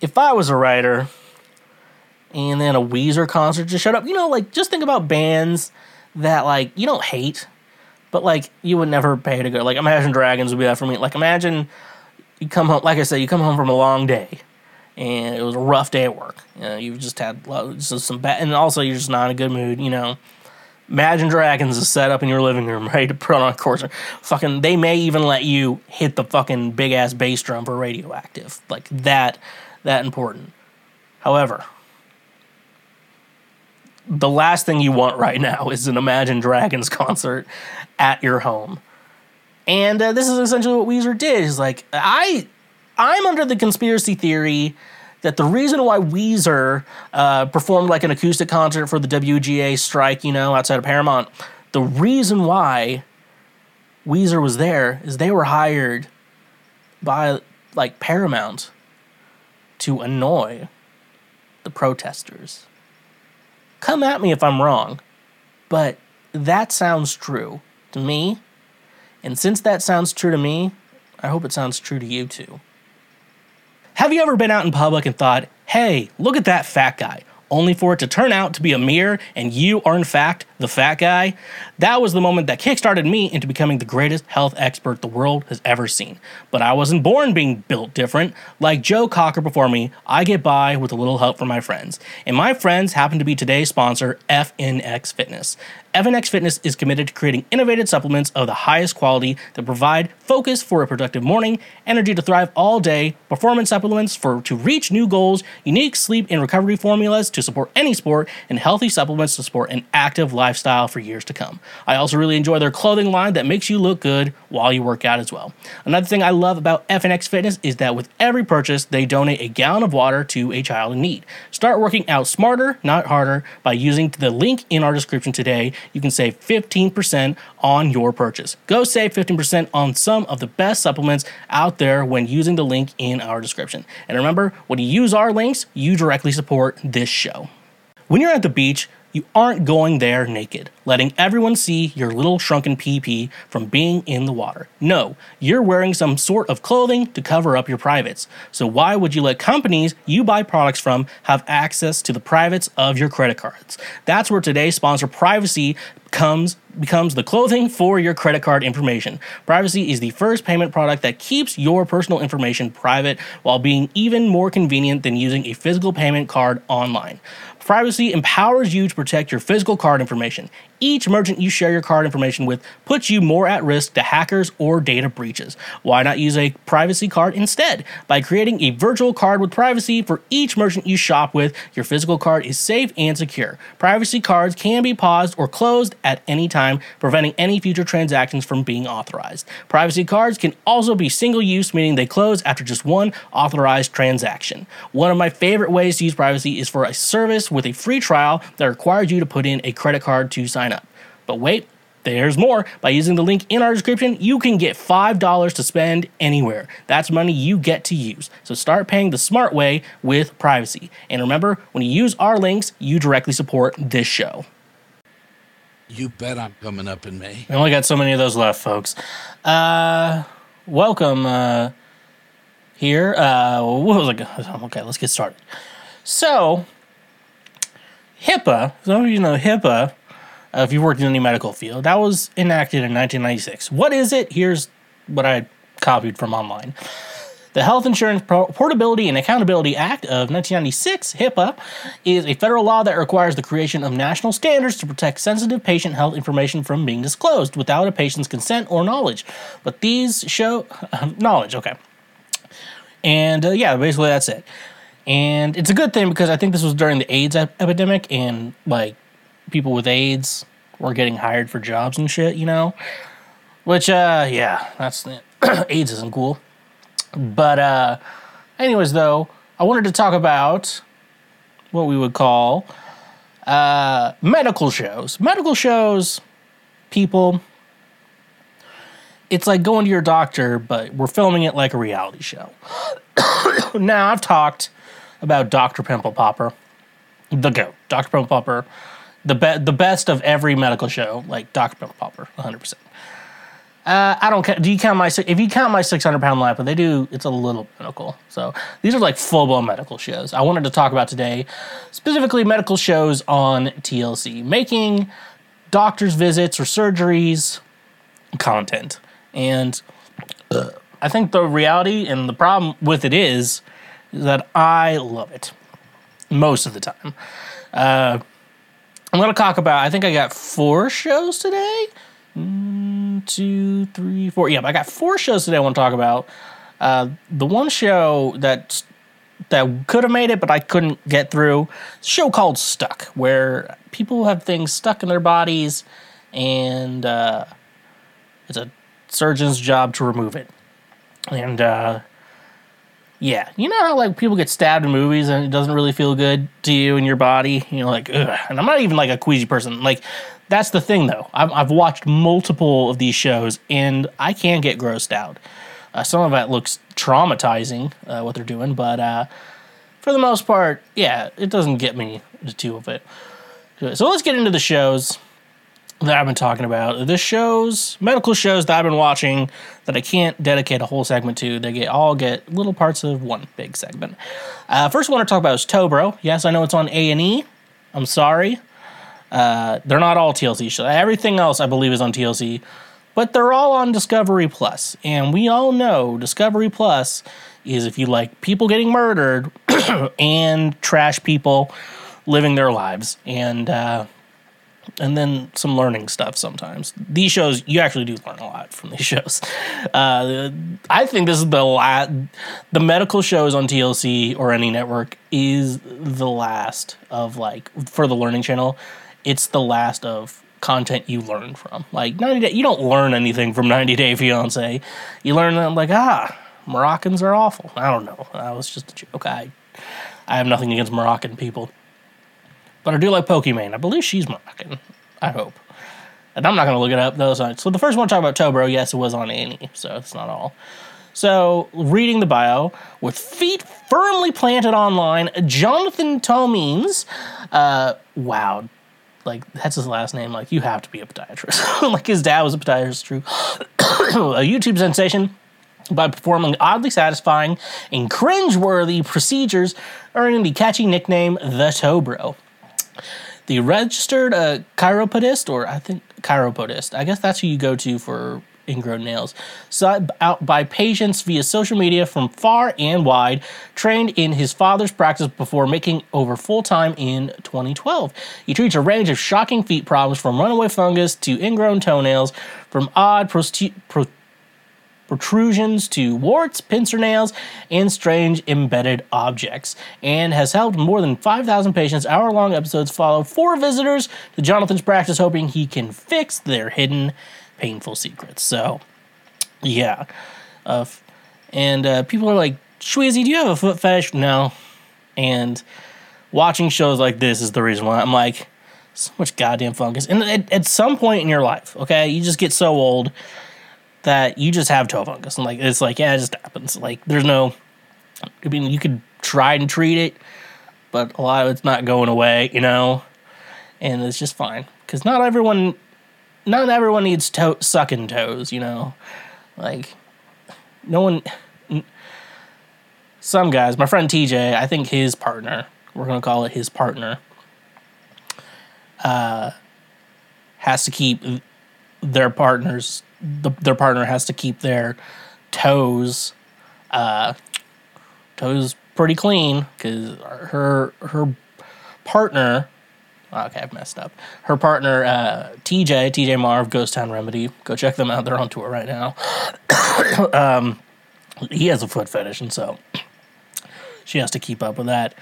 if I was a writer and then a Weezer concert just showed up, you know, like just think about bands that like you don't hate, but like you would never pay to go. Like Imagine Dragons would be that for me. Like imagine you come home, like I said, you come home from a long day and it was a rough day at work. You know, you've just had lo- just some bad, and also you're just not in a good mood. You know, Imagine Dragons is set up in your living room, (laughs) ready to put on a concert. Fucking, they may even let you hit the fucking big ass bass drum for radioactive, like that, that important. However, the last thing you want right now is an Imagine Dragons (laughs) concert at your home. And uh, this is essentially what Weezer did. Is like I, I'm under the conspiracy theory that the reason why Weezer uh, performed like an acoustic concert for the WGA strike, you know, outside of Paramount, the reason why Weezer was there is they were hired by like Paramount to annoy the protesters. Come at me if I'm wrong, but that sounds true to me. And since that sounds true to me, I hope it sounds true to you too. Have you ever been out in public and thought, hey, look at that fat guy, only for it to turn out to be a mirror and you are in fact the fat guy? That was the moment that kickstarted me into becoming the greatest health expert the world has ever seen. But I wasn't born being built different. Like Joe Cocker before me, I get by with a little help from my friends. And my friends happen to be today's sponsor, FNX Fitness. FNX Fitness is committed to creating innovative supplements of the highest quality that provide focus for a productive morning, energy to thrive all day, performance supplements for to reach new goals, unique sleep and recovery formulas to support any sport, and healthy supplements to support an active lifestyle lifestyle for years to come. I also really enjoy their clothing line that makes you look good while you work out as well. Another thing I love about FNX Fitness is that with every purchase, they donate a gallon of water to a child in need. Start working out smarter, not harder, by using the link in our description today. You can save 15% on your purchase. Go save 15% on some of the best supplements out there when using the link in our description. And remember, when you use our links, you directly support this show. When you're at the beach, you aren't going there naked, letting everyone see your little shrunken PP from being in the water. No, you're wearing some sort of clothing to cover up your privates. So why would you let companies you buy products from have access to the privates of your credit cards? That's where today's sponsor Privacy comes becomes the clothing for your credit card information. Privacy is the first payment product that keeps your personal information private while being even more convenient than using a physical payment card online. Privacy empowers you to protect your physical card information. Each merchant you share your card information with puts you more at risk to hackers or data breaches. Why not use a privacy card instead? By creating a virtual card with privacy for each merchant you shop with, your physical card is safe and secure. Privacy cards can be paused or closed at any time, preventing any future transactions from being authorized. Privacy cards can also be single use, meaning they close after just one authorized transaction. One of my favorite ways to use privacy is for a service with a free trial that requires you to put in a credit card to sign. But wait, there's more. By using the link in our description, you can get $5 to spend anywhere. That's money you get to use. So start paying the smart way with privacy. And remember, when you use our links, you directly support this show. You bet I'm coming up in May. We only got so many of those left, folks. Uh, welcome uh, here. Uh, what was I? Okay, let's get started. So, HIPAA. Some of you know HIPAA. Uh, if you worked in any medical field, that was enacted in 1996. What is it? Here's what I copied from online. The Health Insurance Portability and Accountability Act of 1996, HIPAA, is a federal law that requires the creation of national standards to protect sensitive patient health information from being disclosed without a patient's consent or knowledge. But these show (laughs) knowledge, okay. And uh, yeah, basically that's it. And it's a good thing because I think this was during the AIDS ep- epidemic and like people with AIDS were getting hired for jobs and shit, you know? Which, uh, yeah, that's (clears throat) AIDS isn't cool. But, uh, anyways, though, I wanted to talk about what we would call uh, medical shows. Medical shows, people, it's like going to your doctor, but we're filming it like a reality show. (coughs) now, I've talked about Dr. Pimple Popper, the GOAT, Dr. Pimple Popper, the, be- the best of every medical show, like Dr. Pimple Popper, 100%. Uh, I don't. Do you count my if you count my six hundred pound life? But they do. It's a little medical. So these are like full blown medical shows. I wanted to talk about today, specifically medical shows on TLC, making doctors' visits or surgeries content. And uh, I think the reality and the problem with it is, is that I love it most of the time. Uh, I'm to talk about. I think I got four shows today two, three, four. Yeah, I got four shows today I want to talk about. Uh, the one show that that could have made it, but I couldn't get through. show called Stuck, where people have things stuck in their bodies, and uh, it's a surgeon's job to remove it. And uh, yeah, you know how like people get stabbed in movies and it doesn't really feel good to you in your body. You know, like, ugh. and I'm not even like a queasy person. Like that's the thing, though. I've, I've watched multiple of these shows, and I can get grossed out. Uh, some of it looks traumatizing, uh, what they're doing, but uh, for the most part, yeah, it doesn't get me the two of it. So let's get into the shows that I've been talking about. The shows, medical shows that I've been watching that I can't dedicate a whole segment to. They get all get little parts of one big segment. Uh, first, I want to talk about is Toe Bro. Yes, I know it's on A and E. I'm sorry. Uh, they're not all TLC shows. Everything else, I believe, is on TLC, but they're all on Discovery Plus. And we all know Discovery Plus is if you like people getting murdered (clears throat) and trash people living their lives, and uh, and then some learning stuff sometimes. These shows, you actually do learn a lot from these (laughs) shows. Uh, I think this is the last, the medical shows on TLC or any network is the last of like for the Learning Channel it's the last of content you learn from. Like 90 Day, you don't learn anything from 90 Day Fiance. You learn that like ah, Moroccans are awful. I don't know. That was just a joke. I I have nothing against Moroccan people, but I do like Pokimane. I believe she's Moroccan. I hope. And I'm not going to look it up though. So, so the first one talking about Toe Bro, yes, it was on Annie, so it's not all. So, reading the bio, with feet firmly planted online, Jonathan Tomines, uh, wow, like that's his last name. Like you have to be a podiatrist. (laughs) like his dad was a podiatrist, true. (coughs) a YouTube sensation by performing oddly satisfying and cringe-worthy procedures, earning the catchy nickname the Toe Bro. The registered uh, chiropodist, or I think chiropodist, I guess that's who you go to for ingrown nails, sought out by patients via social media from far and wide, trained in his father's practice before making over full time in 2012. He treats a range of shocking feet problems from runaway fungus to ingrown toenails, from odd protrusions to warts, pincer nails, and strange embedded objects, and has helped more than 5,000 patients. Hour long episodes follow four visitors to Jonathan's practice, hoping he can fix their hidden painful secrets. So, yeah. Uh, and uh, people are like, Shweezy, do you have a foot fetish? No. And watching shows like this is the reason why I'm like, so much goddamn fungus. And at, at some point in your life, okay, you just get so old that you just have toe fungus. And like, it's like, yeah, it just happens. Like, there's no, I mean, you could try and treat it, but a lot of it's not going away, you know? And it's just fine. Because not everyone not everyone needs toe sucking toes, you know. Like no one some guys, my friend TJ, I think his partner, we're to call it his partner, uh has to keep their partners the, their partner has to keep their toes uh toes pretty clean cuz her her partner Okay, I've messed up. Her partner, uh, TJ, TJ Marv, Ghost Town Remedy. Go check them out. They're on tour right now. (coughs) um, he has a foot fetish, and so (coughs) she has to keep up with that.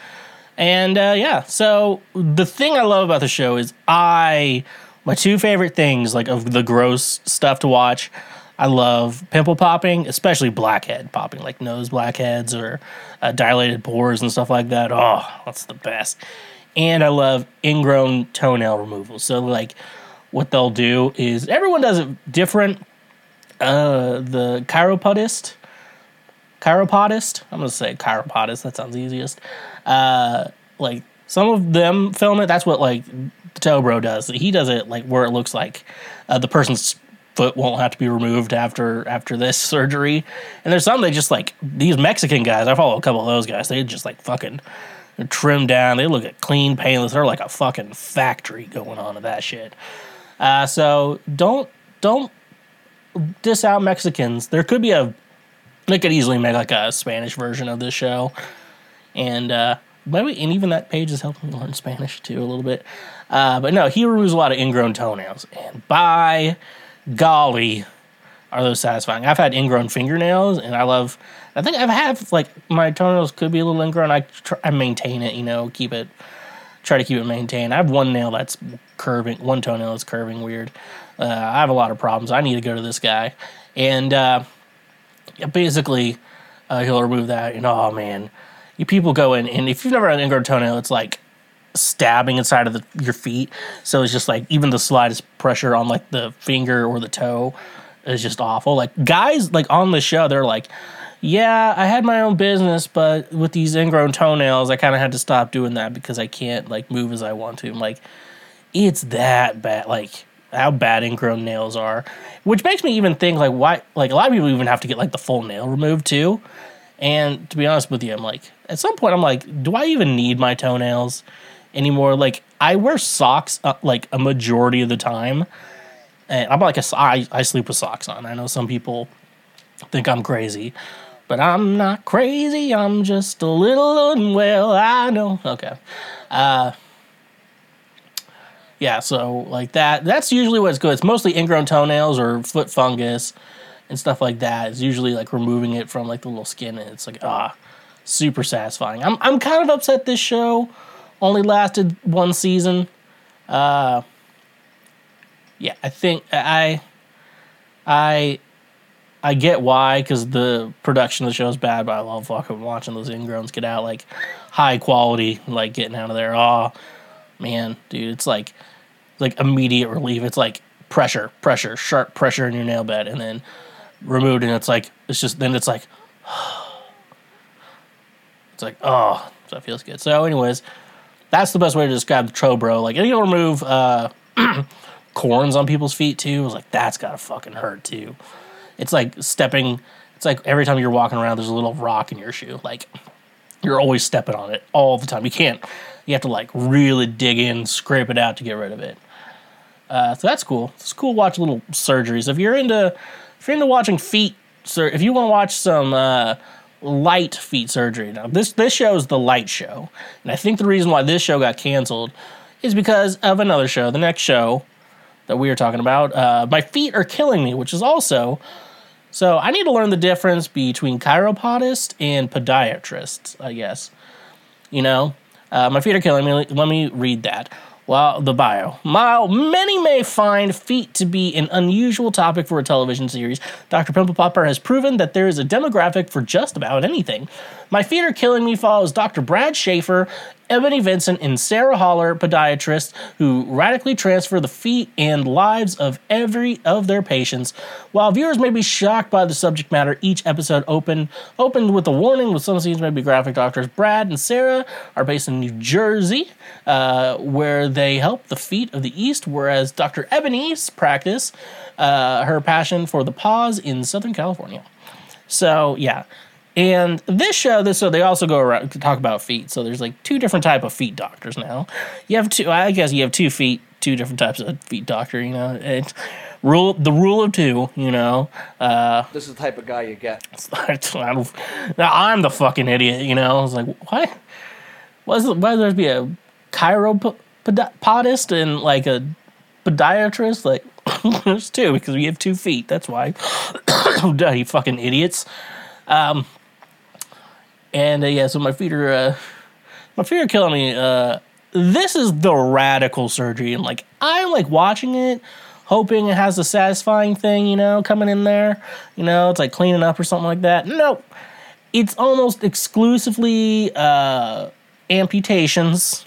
And uh, yeah, so the thing I love about the show is I, my two favorite things, like of the gross stuff to watch, I love pimple popping, especially blackhead popping, like nose blackheads or uh, dilated pores and stuff like that. Oh, that's the best and I love ingrown toenail removal. So like what they'll do is everyone does it different. Uh, the chiropodist, chiropodist. I'm gonna say chiropodist. That sounds easiest. Uh, like some of them film it. That's what like the Toe Bro does. He does it like where it looks like uh, the person's foot won't have to be removed after after this surgery. And there's some they just like these Mexican guys. I follow a couple of those guys. They just like fucking they're trimmed down. They look at clean, painless. They're like a fucking factory going on to that shit. Uh, so don't don't diss out Mexicans. There could be a they could easily make like a Spanish version of this show, and uh, maybe and even that page is helping me learn Spanish too a little bit. Uh, but no, he removes a lot of ingrown toenails, and by golly, are those satisfying. I've had ingrown fingernails, and I love. I think I've had like my toenails could be a little ingrown. I try, I maintain it, you know, keep it, try to keep it maintained. I have one nail that's curving, one toenail that's curving weird. Uh, I have a lot of problems. I need to go to this guy, and uh, basically, uh, he'll remove that. And oh man, you people go in, and if you've never had an ingrown toenail, it's like stabbing inside of the, your feet. So it's just like even the slightest pressure on like the finger or the toe is just awful. Like guys like on the show, they're like, yeah, I had my own business, but with these ingrown toenails, I kind of had to stop doing that because I can't like move as I want to. I'm like, it's that bad. Like how bad ingrown nails are, which makes me even think like why like a lot of people even have to get like the full nail removed too. And to be honest with you, I'm like at some point I'm like, do I even need my toenails anymore? Like I wear socks uh, like a majority of the time and I'm like a, I, I sleep with socks on. I know some people think I'm crazy, but I'm not crazy. I'm just a little unwell. I know. Okay. Uh, yeah, so like that. That's usually what's good. It's mostly ingrown toenails or foot fungus and stuff like that. It's usually like removing it from like the little skin, and it's like ah, super satisfying. I'm I'm kind of upset this show only lasted one season. Uh, yeah, I think I, I, I get why because the production of the show is bad, but I love fucking watching those ingrowns get out like high quality, like getting out of there. Oh man, dude, it's like like immediate relief. It's like pressure, pressure, sharp pressure in your nail bed, and then removed, and it's like it's just then it's like (sighs) it's like oh, that feels good. So, anyways, that's the best way to describe the Toe Bro. Like, you don't remove uh, (clears throat) corns on people's feet too. I was like, that's gotta fucking hurt too. It's like stepping. It's like every time you're walking around, there's a little rock in your shoe. Like you're always stepping on it all the time. You can't. You have to like really dig in, scrape it out to get rid of it. Uh, so that's cool. It's cool to watch little surgeries. If you're into, if you're into watching feet, sir, if you want to watch some uh, light feet surgery, now this this show is the light show, and I think the reason why this show got canceled is because of another show. The next show that we are talking about, uh, my feet are killing me, which is also. So I need to learn the difference between chiropodist and podiatrist. I guess, you know, uh, my feet are killing me. Let me read that. Well, the bio. While many may find feet to be an unusual topic for a television series, Dr. Pimple Popper has proven that there is a demographic for just about anything. My Feet Are Killing Me follows Dr. Brad Schaeffer, Ebony Vincent, and Sarah Holler, podiatrists, who radically transfer the feet and lives of every of their patients. While viewers may be shocked by the subject matter, each episode opened opened with a warning with some scenes may be graphic. Doctors Brad and Sarah are based in New Jersey, uh, where they help the feet of the East, whereas Dr. Ebony's practice, uh, her passion for the paws in Southern California. So yeah. And this show, this so they also go around to talk about feet. So there's like two different type of feet doctors now. You have two. I guess you have two feet, two different types of feet doctor. You know, it's rule the rule of two. You know, uh, This is the type of guy you get. (laughs) Now I'm the fucking idiot. You know, I was like, what? Was why there be a chiropodist and like a podiatrist? Like, (laughs) there's two because we have two feet. That's why. (coughs) Duh, you fucking idiots. Um, and uh, yeah, so my feet are uh, my feet are killing me. Uh, this is the radical surgery, and like I'm like watching it, hoping it has a satisfying thing, you know, coming in there. You know, it's like cleaning up or something like that. Nope, it's almost exclusively uh, amputations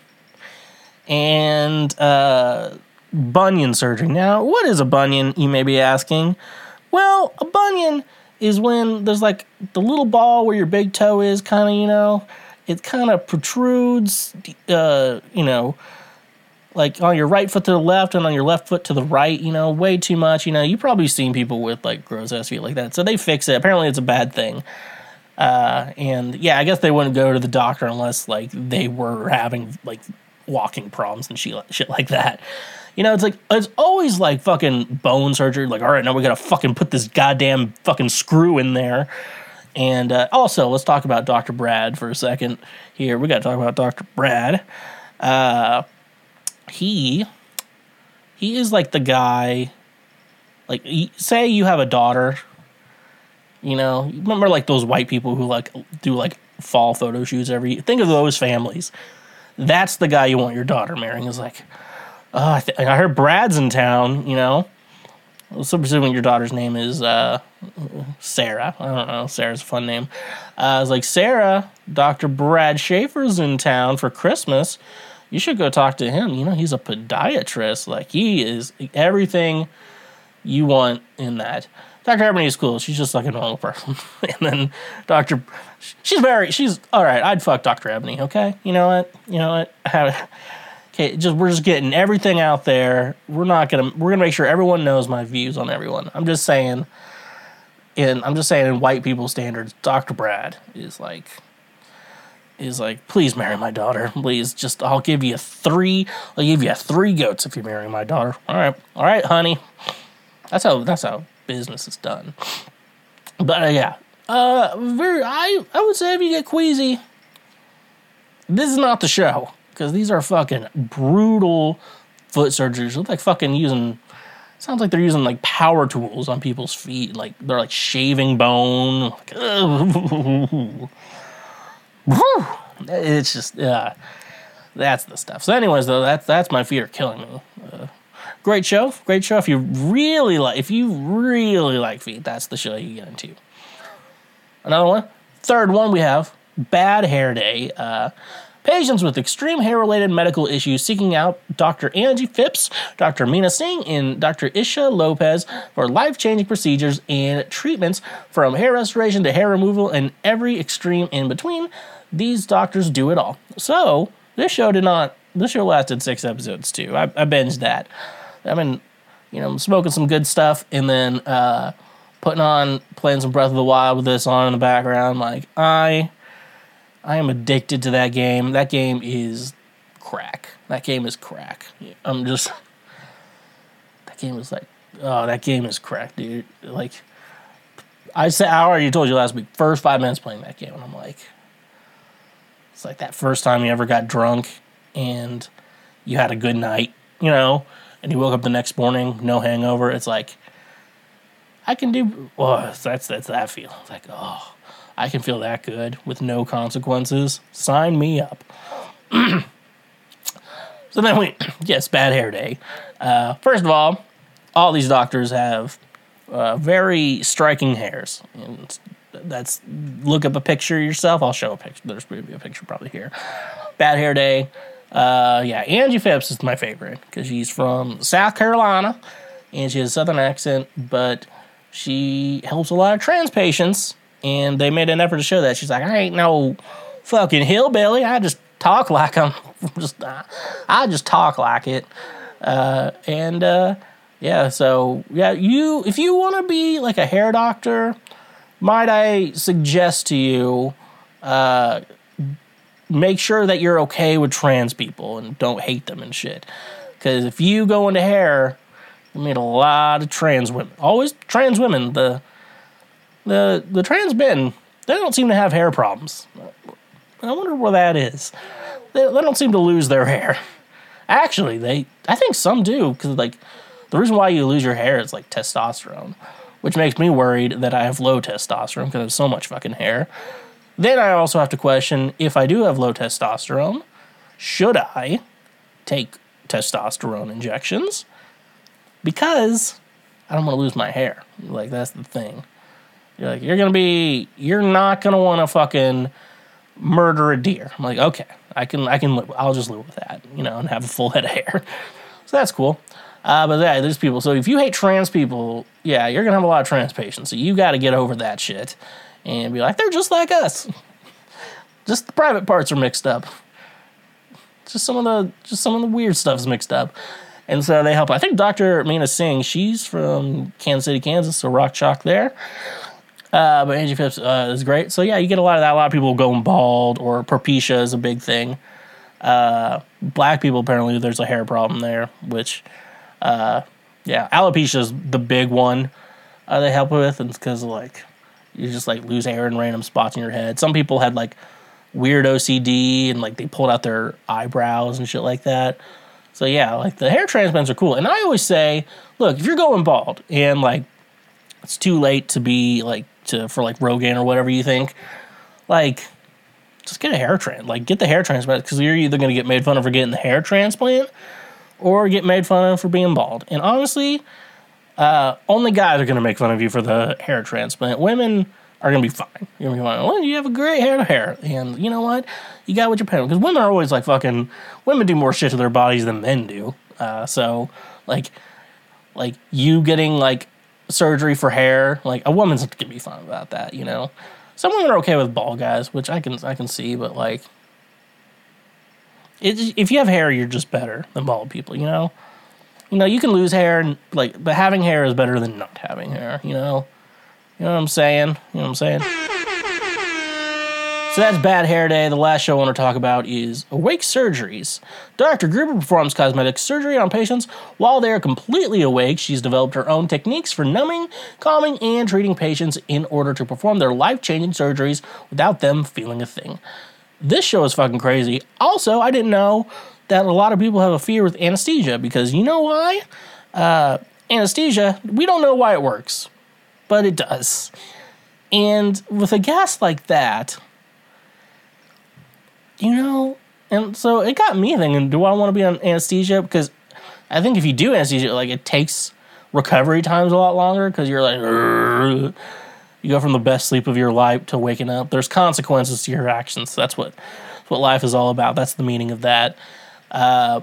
and uh, bunion surgery. Now, what is a bunion? You may be asking. Well, a bunion is when there's like the little ball where your big toe is, kind of, you know, it kind of protrudes, uh, you know, like on your right foot to the left and on your left foot to the right, you know, way too much. You know, you've probably seen people with like gross ass feet like that. So they fix it. Apparently, it's a bad thing. Uh, and yeah, I guess they wouldn't go to the doctor unless like they were having like walking problems and shit like that. You know, it's like it's always like fucking bone surgery. Like, all right, now we gotta fucking put this goddamn fucking screw in there. And uh, also, let's talk about Dr. Brad for a second. Here, we gotta talk about Dr. Brad. Uh, he he is like the guy. Like, say you have a daughter. You know, remember like those white people who like do like fall photo shoots every. Think of those families. That's the guy you want your daughter marrying. Is like, oh, I, th- I heard Brad's in town. You know, so presuming your daughter's name is uh, Sarah. I don't know. Sarah's a fun name. Uh, I was like, Sarah, Dr. Brad Schaeffer's in town for Christmas. You should go talk to him. You know, he's a podiatrist. Like, he is everything you want in that. Dr. Ebony is cool. She's just like a normal person. (laughs) and then Dr. She's very, she's all right. I'd fuck Dr. Ebony, okay? You know what? You know what? (laughs) Okay, just we're just getting everything out there. We're not gonna we're gonna make sure everyone knows my views on everyone. I'm just saying in I'm just saying in white people standards, Dr. Brad is like is like, please marry my daughter. Please just I'll give you three I'll give you three goats if you marry my daughter. All right. All right, honey. That's how that's how business is done. But uh, yeah. Uh very I I would say if you get queasy, this is not the show because these are fucking brutal foot surgeries. Look like fucking using. Sounds like they're using like power tools on people's feet. Like they're like shaving bone. Like, it's just yeah, that's the stuff. So, anyways, though, that's that's my feet are killing me. Uh, great show. Great show. If you really like, if you really like feet, that's the show you get into. Another one, third one we have Bad Hair Day. Uh, patients with extreme hair related medical issues seeking out Dr. Angie Phipps, Dr. Mina Singh, and Dr. Isha Lopez for life changing procedures and treatments from hair restoration to hair removal and every extreme in between. These doctors do it all. So, this show did not, this show lasted six episodes too. I, I binged that. I mean, you know, smoking some good stuff and then uh, putting on, playing some Breath of the Wild with this on in the background. Like, I I am addicted to that game. That game is crack. That game is crack. I'm just. That game is like, oh, that game is crack, dude. Like, I said, I already told you last week. First five minutes playing that game, and I'm like, it's like that first time you ever got drunk and you had a good night, you know, and you woke up the next morning, no hangover. It's like, I can do. Oh, that's that's that feel. It's like, oh. I can feel that good with no consequences. Sign me up. (clears throat) so then we, (clears throat) yes, bad hair day. Uh, first of all, all these doctors have uh, very striking hairs. And that's look up a picture yourself. I'll show a picture. There's going to be a picture probably here. Bad hair day. Uh, yeah, Angie Phipps is my favorite because she's from South Carolina and she has a southern accent, but she helps a lot of trans patients and they made an effort to show that. She's like, I ain't no fucking hillbilly. I just talk like I'm (laughs) just, I just talk like it. Uh, and uh, yeah, so yeah, you if you want to be like a hair doctor, might I suggest to you, uh, make sure that you're okay with trans people and don't hate them and shit. Because if you go into hair, you meet a lot of trans women. Always trans women. The the the trans men they don't seem to have hair problems. I wonder where that is. They, they don't seem to lose their hair. Actually, they I think some do because like the reason why you lose your hair is like testosterone, which makes me worried that I have low testosterone because I have so much fucking hair. Then I also have to question if I do have low testosterone, should I take testosterone injections? Because I don't want to lose my hair. Like that's the thing. You're like, you're gonna be, you're not gonna want to fucking murder a deer. I'm like, okay, I can, I can. I'll just live with that, you know, and have a full head of hair. (laughs) so that's cool. Uh, but yeah, there's people. So if you hate trans people, yeah, you're gonna have a lot of trans patients. So you got to get over that shit and be like, they're just like us. (laughs) Just the private parts are mixed up. Just some of the, just some of the weird stuff's mixed up. And so they help. I think Dr. Mina Singh, she's from Kansas City, Kansas, so rock chalk there. Uh, but Angie Phipps uh, is great. So yeah, you get a lot of that. A lot of people going bald or propecia is a big thing. Uh, black people apparently there's a hair problem there, which uh, yeah, alopecia is the big one uh, they help with, and because like you just like lose hair in random spots in your head. Some people had like weird OCD and like they pulled out their eyebrows and shit like that. So yeah, like the hair transplants are cool. And I always say, look, if you're going bald and like it's too late to be like to for like Rogaine or whatever you think, like just get a hair transplant. Like get the hair transplant because you're either gonna get made fun of for getting the hair transplant or get made fun of for being bald. And honestly, uh, only guys are gonna make fun of you for the hair transplant. Women are gonna be fine. You're gonna be fine. Well, you have a great head of hair, and you know what? You got what you're paying because women are always like fucking. Women do more shit to their bodies than men do. Uh, so like, like you getting like surgery for hair. Like a woman's gonna be fine about that, you know. Some women are okay with bald guys, which I can I can see, but like, it, if you have hair, you're just better than bald people, you know. You know, you can lose hair, and like, but having hair is better than not having hair, you know. You know what I'm saying? You know what I'm saying? So that's Bad Hair Day. The last show I want to talk about is Awake Surgeries. Dr. Gruber performs cosmetic surgery on patients while they are completely awake. She's developed her own techniques for numbing, calming, and treating patients in order to perform their life changing surgeries without them feeling a thing. This show is fucking crazy. Also, I didn't know that a lot of people have a fear with anesthesia because you know why? Uh, anesthesia, we don't know why it works, but it does. And with a gas like that, you know, and so it got me thinking: Do I want to be on anesthesia? Because I think if you do anesthesia, like it takes recovery times a lot longer because you're like, you go from the best sleep of your life to waking up. There's consequences to your actions. That's what that's what life is all about. That's the meaning of that. Uh,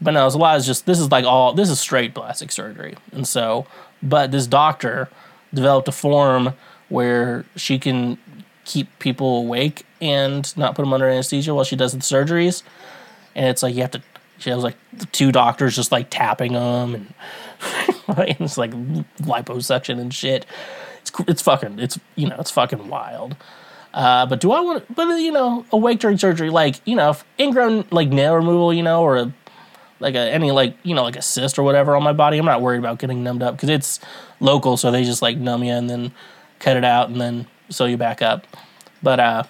but no, it's a lot is just this is like all this is straight plastic surgery, and so but this doctor developed a form where she can keep people awake and not put them under anesthesia while she does the surgeries, and it's like you have to. She has like two doctors just like tapping them, and, (laughs) and it's like liposuction and shit. It's it's fucking it's you know it's fucking wild. Uh, but do I want? But you know, awake during surgery, like you know, ingrown like nail removal, you know, or a like a, any like you know like a cyst or whatever on my body. I'm not worried about getting numbed up because it's local, so they just like numb you and then cut it out and then sew you back up. But uh,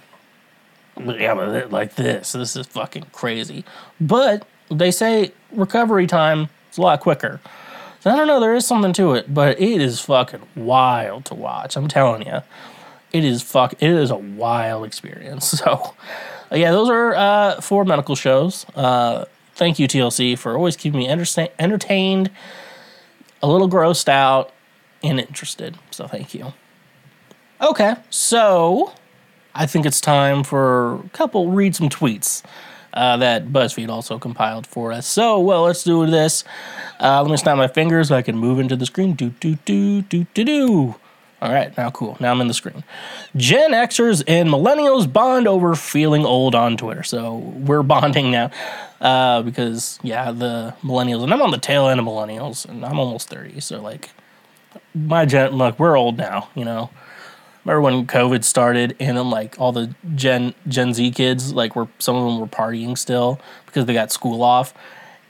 yeah, like this, this is fucking crazy. But they say recovery time is a lot quicker. So I don't know, there is something to it, but it is fucking wild to watch. I'm telling you, it is fuck. It is a wild experience. (laughs) So yeah, those are uh, four medical shows. Uh, thank you TLC for always keeping me entertain- entertained, a little grossed out, and interested. So thank you. Okay, so I think it's time for a couple read some tweets uh, that BuzzFeed also compiled for us. So, well, let's do this. Uh, let me snap my fingers so I can move into the screen. Do do do do do do. All right, now cool. Now I'm in the screen. Gen Xers and millennials bond over feeling old on Twitter. So we're (laughs) bonding now uh, because yeah, the millennials and I'm on the tail end of millennials and I'm almost thirty. So like my gen, like we're old now. You know, remember when COVID started and then like all the Gen Gen Z kids like were some of them were partying still because they got school off,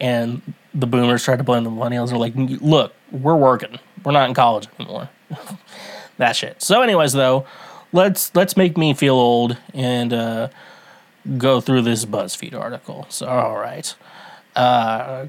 and the boomers tried to blame the millennials. They're like, look, we're working. We're not in college anymore. (laughs) that shit. So, anyways, though, let's let's make me feel old and uh, go through this BuzzFeed article. So, all right. Uh,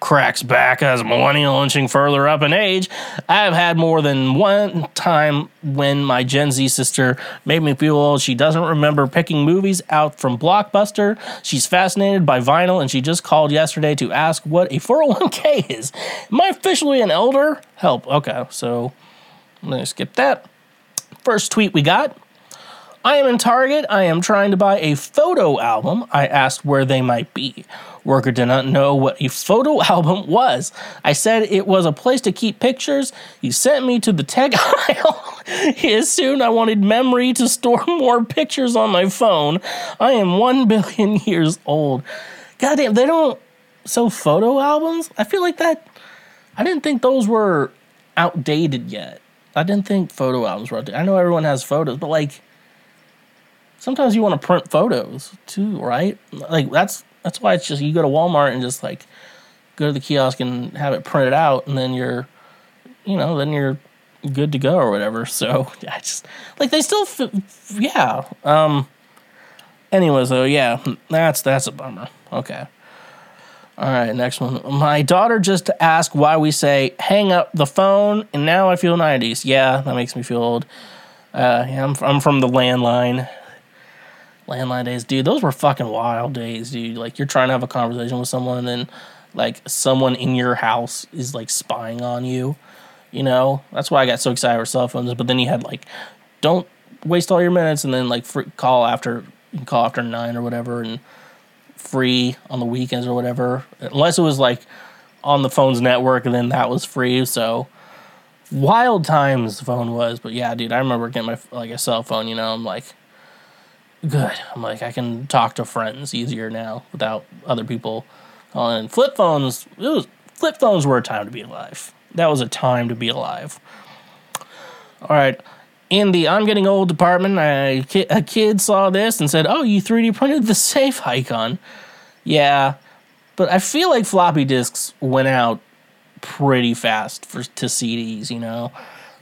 cracks back as a millennial inching further up in age. I've had more than one time when my Gen Z sister made me feel old. She doesn't remember picking movies out from Blockbuster. She's fascinated by vinyl, and she just called yesterday to ask what a (laughs) 401k is. Am I officially an elder? Help. Okay, so I'm going to skip that. First tweet we got. I am in Target. I am trying to buy a photo album. I asked where they might be. Worker did not know what a photo (laughs) album was. I said it was a place to keep pictures. He sent me to the tech (laughs) aisle. he assumed I wanted memory to store (laughs) more pictures on my phone. I am one billion years old. Goddamn, they don't sell photo albums? I feel like that. I didn't think those were outdated yet. I didn't think photo albums were outdated. I know everyone has photos, but like sometimes you want to print photos too, right? Like that's that's why it's just you go to Walmart and just like go to the kiosk and have it printed out, and then you're, you know, then you're good to go or whatever. So (laughs) I just like they still, f- yeah. Um. Anyways, though, yeah, that's that's a bummer. Okay. All right, next one. My daughter just asked why we say hang up the phone, and now I feel 90s. Yeah, that makes me feel old. Uh, yeah, I'm, I'm from the landline landline days, dude, those were fucking wild days, dude. Like you're trying to have a conversation with someone and then like someone in your house is like spying on you. You know, that's why I got so excited for cell phones. But then you had like, don't waste all your minutes and then like free, call after call after nine or whatever and free on the weekends or whatever. Unless it was like on the phone's network and then that was free. So wild times the phone was. But yeah, dude, I remember getting my like a cell phone. You know, I'm like good. I'm like, I can talk to friends easier now without other people calling. Flip phones, it was flip phones were a time to be alive. That was a time to be alive. All right. In the I'm getting old department, a kid saw this and said, "Oh, you 3D printed the safe icon." Yeah, but I feel like floppy disks went out pretty fast for to CDs. You know,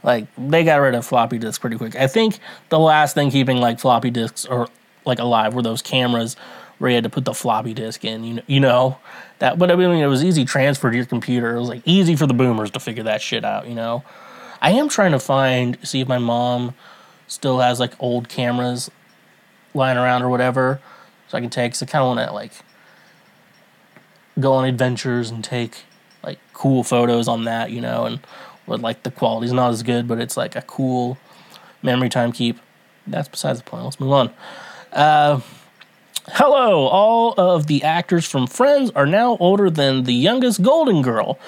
like they got rid of floppy disks pretty quick. I think the last thing keeping like floppy disks or like alive were those cameras where you had to put the floppy disk in. You know, you know that. But I mean, it was easy transfer to your computer. It was like easy for the boomers to figure that shit out. You know, I am trying to find see if my mom still has like old cameras lying around or whatever, so I can take. So I kind of want to like go on adventures and take like cool photos on that, you know, and with like the quality's not as good, but it's like a cool memory time keep. That's besides the point. Let's move on. Uh, hello, all of the actors from Friends are now older than the youngest Golden Girl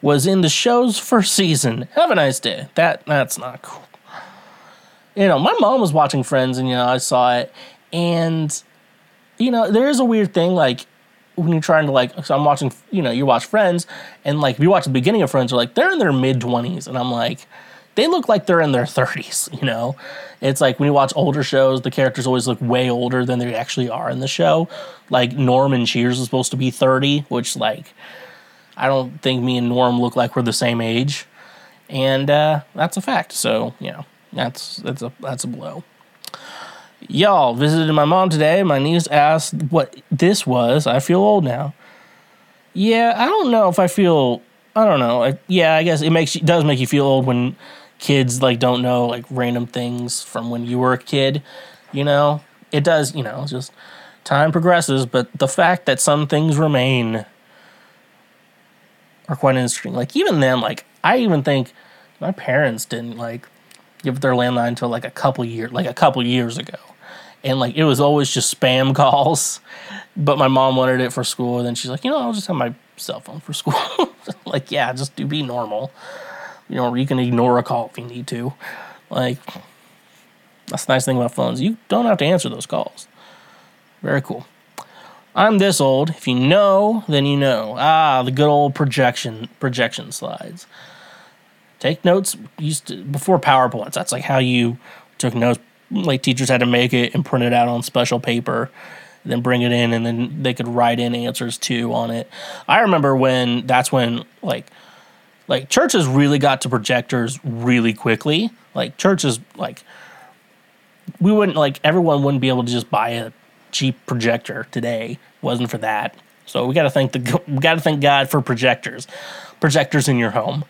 was in the show's first season. Have a nice day. That that's not cool. You know, my mom was watching Friends, and you know, I saw it, and you know, there is a weird thing like when you're trying to like, so I'm watching, you know, you watch Friends, and like if you watch the beginning of Friends, are like they're in their mid twenties, and I'm like, they look like they're in their thirties, you know. It's like when you watch older shows, the characters always look way older than they actually are in the show. Like Norm and Cheers is supposed to be thirty, which like I don't think me and Norm look like we're the same age, and uh, that's a fact. So you know, that's that's a that's a blow. Y'all visited my mom today. My niece asked what this was. I feel old now. Yeah, I don't know if I feel. I don't know. I, yeah, I guess it makes it does make you feel old when kids like don't know like random things from when you were a kid. You know, it does. You know, just time progresses, but the fact that some things remain are quite interesting. Like even then, like I even think my parents didn't like give their landline until like a couple years, like a couple years ago, and like it was always just spam (laughs) calls. But my mom wanted it for school, and then she's like, you know, I'll just have my cell phone for school. (laughs) like, yeah, just do be normal. You know, you can ignore a call if you need to. Like, that's the nice thing about phones. You don't have to answer those calls. Very cool. I'm this old. If you know, then you know. Ah, the good old projection projection slides. Take notes used to, before PowerPoints. That's like how you took notes. Like teachers had to make it and print it out on special paper, then bring it in, and then they could write in answers too on it. I remember when that's when like like churches really got to projectors really quickly. Like churches like we wouldn't like everyone wouldn't be able to just buy a cheap projector today. Wasn't for that. So we got to thank the (laughs) we got to thank God for projectors, projectors in your home.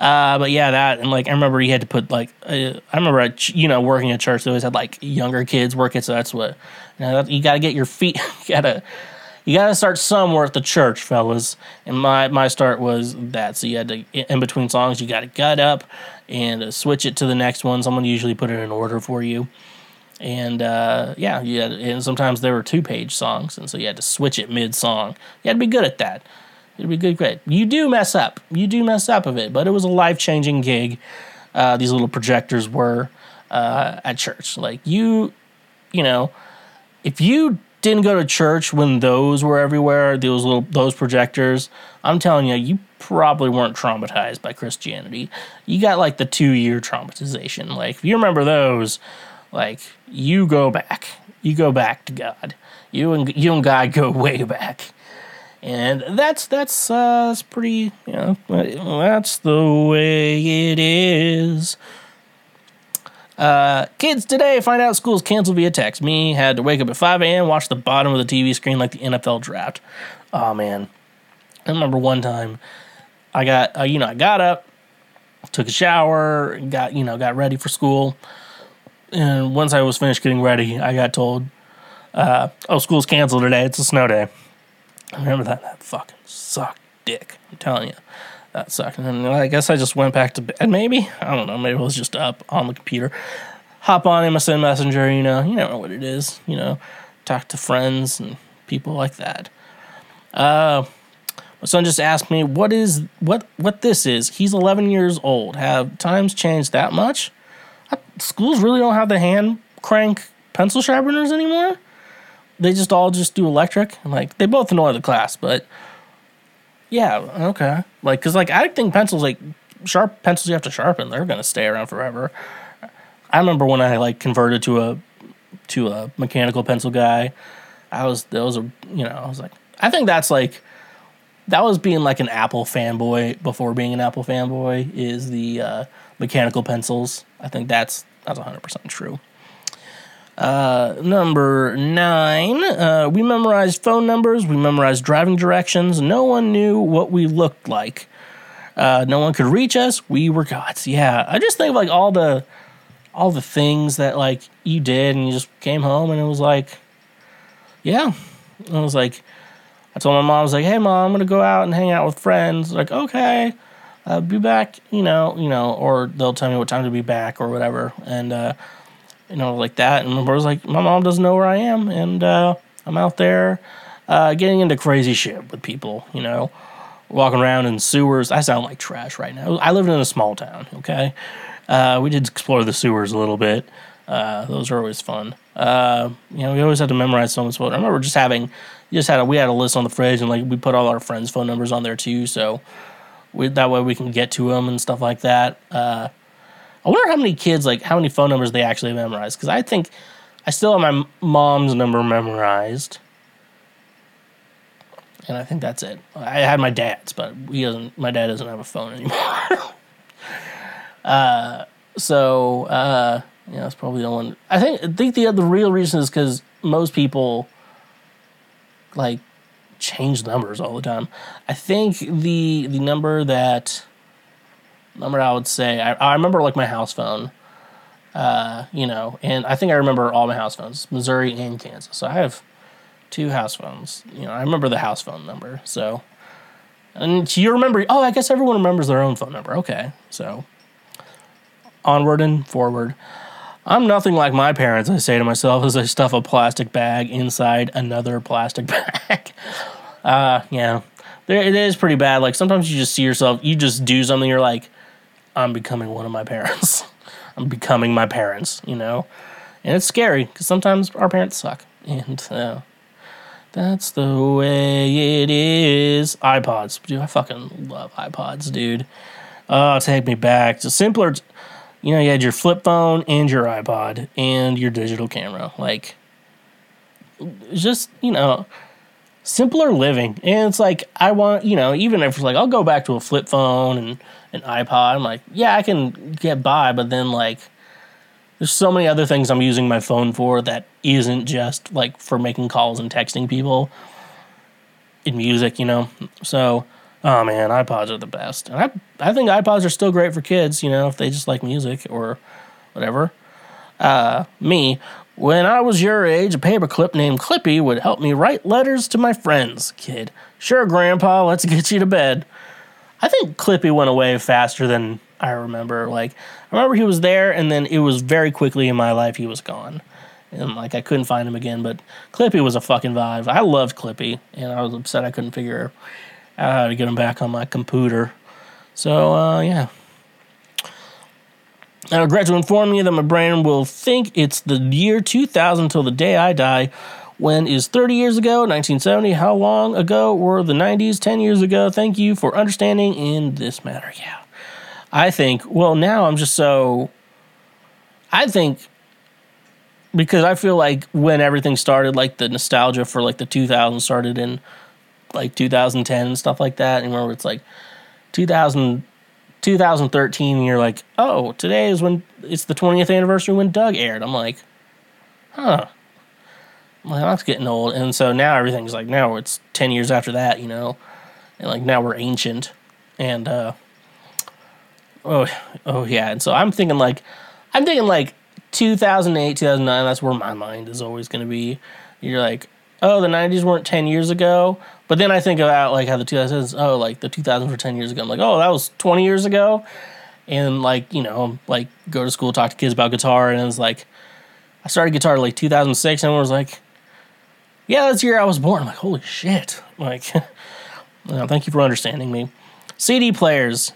Uh, but yeah, that and like I remember you had to put like uh, I remember you know working at church they always had like younger kids working, so that's what you, know, you got to get your feet (laughs) you gotta you gotta start somewhere at the church, fellas. And my my start was that, so you had to in between songs you got to gut up and uh, switch it to the next one. Someone usually put it in order for you and uh, yeah, you had, and sometimes there were two page songs, and so you had to switch it mid song. You had to be good at that. It'd be good, great. You do mess up, you do mess up of it, but it was a life changing gig. Uh, these little projectors were uh, at church. Like you, you know, if you didn't go to church when those were everywhere, those little those projectors, I'm telling you, you probably weren't traumatized by Christianity. You got like the two year traumatization. Like if you remember those like you go back, you go back to God. You and you and God go (laughs) way back, and that's that's uh, that's pretty. You know, that's the way it is. Uh, kids today find out school's canceled via text. Me had to wake up at 5 a.m. watch the bottom of the TV screen like the NFL draft. Oh man, I remember one time I got uh, you know I got up, took a shower, got you know got ready for school and once I was finished getting ready, I got told, uh, "Oh, school's canceled today. It's a snow day." I remember that. That fucking sucked, dick. I'm telling you, that sucked. And I guess I just went back to bed. Maybe I don't know. Maybe I was just up on the computer, hop on MSN Messenger. You know, you know what it is. You know, talk to friends and people like that. Uh, my son just asked me what is what what this is. He's 11 years old. Have times changed that much? schools really don't have the hand crank pencil sharpeners anymore. They just all just do electric. Like they both annoy the class, but yeah, okay. Like because like I think pencils like sharp pencils you have to sharpen, they're gonna stay around forever. I remember when I like converted to a to a mechanical pencil guy. I was that was a you know I was like I think that's like that was being like an Apple fanboy before being an Apple fanboy is the uh, mechanical pencils. I think that's that's 100% true. Uh, number nine, uh, we memorized phone numbers, we memorized driving directions. No one knew what we looked like. Uh, no one could reach us. We were gods. Yeah, I just think of like all the all the things that like you did, and you just came home, and it was like, yeah, it was like I told my mom, I was like, "Hey, mom, I'm gonna go out and hang out with friends." Like, okay, I'll be back, you know, you know, or they'll tell me what time to be back or whatever, and uh, you know, like that. And I was like, my mom doesn't know where I am, and uh, I'm out there uh, getting into crazy shit with people, you know, walking around in sewers. I sound like trash right now. I lived in a small town, okay. Uh, we did explore the sewers a little bit. Uh, those are always fun. Uh, you know, we always had to memorize someone's phone. I remember just having just had a, we had a list on the fridge and like we put all our friends' phone numbers on there too, so we, that way we can get to them and stuff like that. I wonder how many kids like how many phone numbers they actually memorize because I think I still have my mom's number memorized, and I think that's it. I had my dad's, but he doesn't. My dad doesn't have a phone anymore. (laughs) uh, so uh, yeah, that's probably the one. I think I think the the real reason is because most people like change numbers all the time. I think the the number that number I would say I, I remember like my house phone. Uh, you know, and I think I remember all my house phones, Missouri and Kansas. So I have two house phones. You know, I remember the house phone number. So, and you remember? Oh, I guess everyone remembers their own phone number. Okay, so onward and forward. I'm nothing like my parents, I say to myself as I stuff a plastic bag inside another plastic (laughs) bag. uh, yeah. It is pretty bad. Like sometimes you just see yourself, you just do something, you're like, I'm becoming one of my parents. (laughs) I'm becoming my parents, you know? And it's scary because sometimes our parents suck. And uh, that's the way it is. iPods. Dude, I fucking love iPods, dude. Oh, take me back. Just simpler you know, you had your flip phone and your iPod and your digital camera. Like, just, you know, simpler living. And it's like, I want, you know, even if it's like, I'll go back to a flip phone and an iPod. I'm like, yeah, I can get by. But then, like, there's so many other things I'm using my phone for that isn't just like for making calls and texting people in music, you know? So, Oh man, iPods are the best. And I I think iPods are still great for kids, you know, if they just like music or whatever. Uh, me, when I was your age, a paperclip named Clippy would help me write letters to my friends. Kid, sure, Grandpa, let's get you to bed. I think Clippy went away faster than I remember. Like, I remember he was there, and then it was very quickly in my life he was gone. And like, I couldn't find him again, but Clippy was a fucking vibe. I loved Clippy, and I was upset I couldn't figure out how to get him back on my computer. So, uh, yeah. I regret to inform you that my brain will think it's the year 2000 till the day I die. When is 30 years ago? 1970. How long ago were the 90s? 10 years ago. Thank you for understanding in this matter. Yeah. I think, well, now I'm just so. I think because I feel like when everything started, like the nostalgia for like the 2000s started in like 2010 and stuff like that. And remember, it's like 2000, 2013, and you're like, oh, today is when it's the 20th anniversary when Doug aired. I'm like, huh. Well, that's getting old. And so now everything's like, now it's 10 years after that, you know? And like now we're ancient. And, uh, oh, oh yeah. And so I'm thinking like, I'm thinking like 2008, 2009, that's where my mind is always going to be. You're like, oh, the 90s weren't 10 years ago. But then I think about like how the 2000s, oh, like the 2000s were 10 years ago. I'm like, oh, that was 20 years ago. And like, you know, like go to school, talk to kids about guitar. And it was like, I started guitar like 2006 and I was like, yeah, that's the year I was born. I'm like, holy shit. Like, (laughs) well, thank you for understanding me. CD players.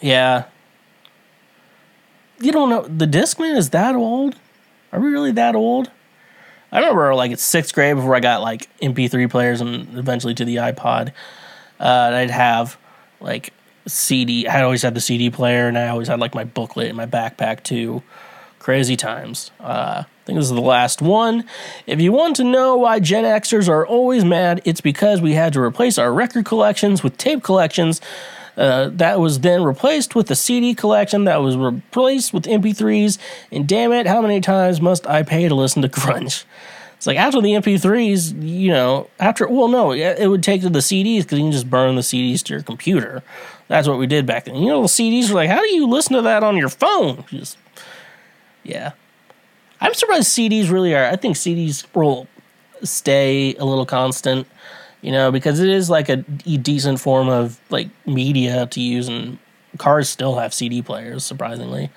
Yeah. You don't know, the Discman is that old? Are we really that old? I remember like it's sixth grade before I got like MP3 players and eventually to the iPod. Uh, I'd have like CD. I always had the CD player, and I always had like my booklet in my backpack too. Crazy times. Uh, I think this is the last one. If you want to know why Gen Xers are always mad, it's because we had to replace our record collections with tape collections. Uh, that was then replaced with a CD collection that was replaced with MP3s. And damn it, how many times must I pay to listen to (laughs) grunge? It's like after the MP3s, you know, after, well, no, it would take to the CDs because you can just burn the CDs to your computer. That's what we did back then. You know, the CDs were like, how do you listen to that on your phone? Just, yeah. I'm surprised CDs really are. I think CDs will stay a little constant You know, because it is like a decent form of like media to use, and cars still have CD players, surprisingly.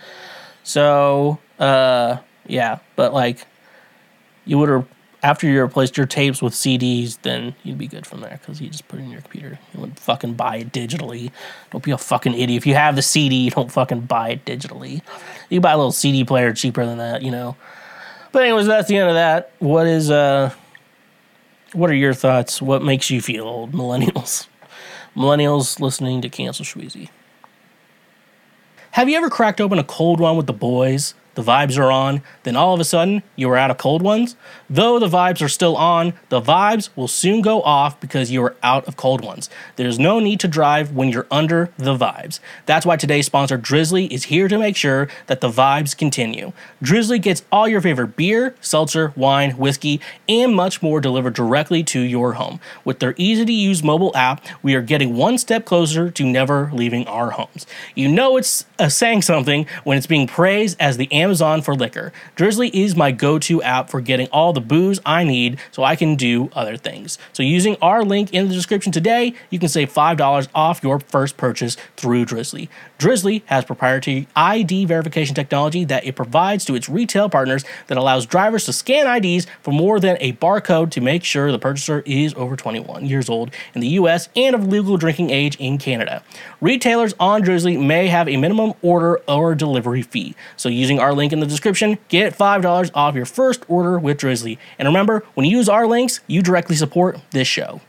So, uh, yeah, but like you would have after you replaced your tapes with CDs, then you'd be good from there because you just put it in your computer. You wouldn't fucking buy it digitally. Don't be a fucking idiot. If you have the CD, don't fucking buy it digitally. You buy a little CD player cheaper than that, you know. But anyways, that's the end of that. What is uh what are your thoughts? What makes you feel old, (laughs) millennials? Millennials listening to Cancel Schweezy. Have you ever cracked open a cold one with the boys? The vibes are on, then all of a sudden you are out of cold ones. Though the vibes are still on, the vibes will soon go off because you are out of cold ones. There's no need to drive when you're under the vibes. That's why today's sponsor, Drizly, is here to make sure that the vibes continue. Drizly gets all your favorite beer, seltzer, wine, whiskey, and much more delivered directly to your home. With their easy to use mobile app, we are getting one step closer to never leaving our homes. You know it's uh, saying something when it's being praised as the Amazon for liquor. Drizly is my go to app for getting all the booze I need so I can do other things. So, using our link in the description today, you can save $5 off your first purchase through Drizly. Drizly has proprietary ID verification technology that it provides to its retail partners that allows drivers to scan IDs for more than a barcode to make sure the purchaser is over 21 years old in the US and of legal drinking age in Canada. Retailers on Drizzly may have a minimum order or delivery fee. So, using our link in the description, get $5 off your first order with Drizly. And remember, when you use our links, you directly support this show.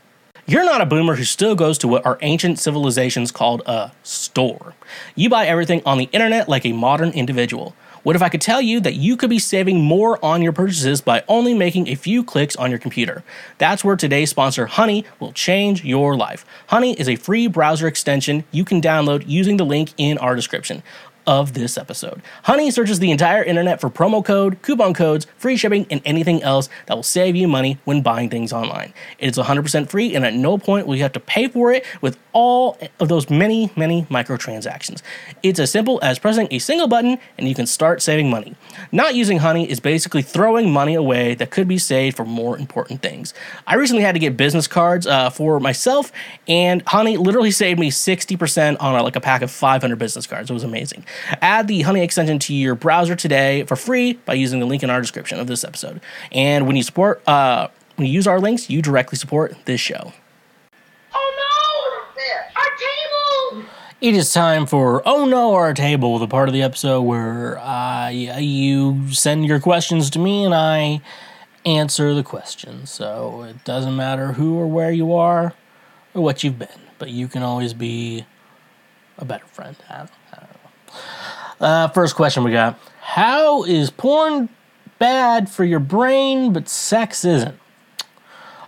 You're not a boomer who still goes to what our ancient civilizations called a store. You buy everything on the internet like a modern individual. What if I could tell you that you could be saving more on your purchases by only making a few clicks on your computer? That's where today's sponsor, Honey, will change your life. Honey is a free browser extension you can download using the link in our description of this episode. Honey searches the entire internet for promo code, coupon codes, free shipping, and anything else that will save you money when buying things online. It is 100% free, and at no point will you have to pay for it with all of those many, many microtransactions. It's as simple as pressing a single button and you can start saving money. Not using Honey is basically throwing money away that could be saved for more important things. I recently had to get business cards uh, for myself, and Honey literally saved me 60% on a, like a pack of 500 business cards. It was amazing. Add the Honey extension to your browser today for free by using the link in our description of this episode. And when you support, uh, when you use our links, you directly support this show. Oh no! Our table! It is time for Oh No, Our Table, the part of the episode where uh, you send your questions to me and I answer the questions. So it doesn't matter who or where you are or what you've been, but you can always be a better friend. I don't, I don't know. Uh, first question we got How is porn bad for your brain, but sex isn't?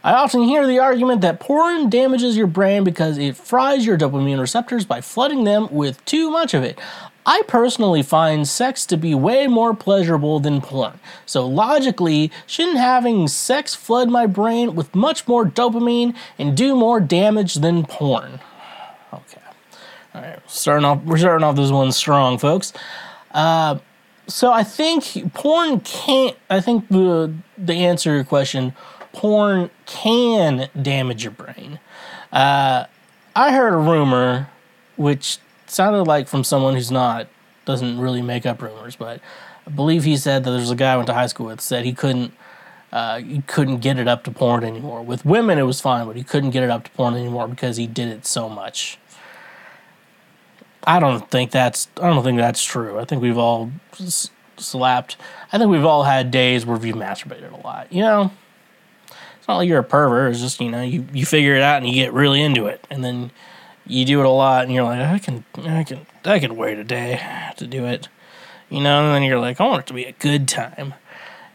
I often hear the argument that porn damages your brain because it fries your dopamine receptors by flooding them with too much of it. I personally find sex to be way more pleasurable than porn. So logically, shouldn't having sex flood my brain with much more dopamine and do more damage than porn? All right, starting off, we're starting off this one strong, folks. Uh, so I think porn can't. I think the the answer to your question, porn can damage your brain. Uh, I heard a rumor, which sounded like from someone who's not doesn't really make up rumors, but I believe he said that there's a guy I went to high school with said he couldn't uh, he couldn't get it up to porn anymore. With women, it was fine, but he couldn't get it up to porn anymore because he did it so much. I don't think that's I don't think that's true. I think we've all s- slapped. I think we've all had days where we've masturbated a lot. You know, it's not like you're a pervert. It's just you know you you figure it out and you get really into it, and then you do it a lot, and you're like, I can I can I can wait a day to do it. You know, and then you're like, I want it to be a good time,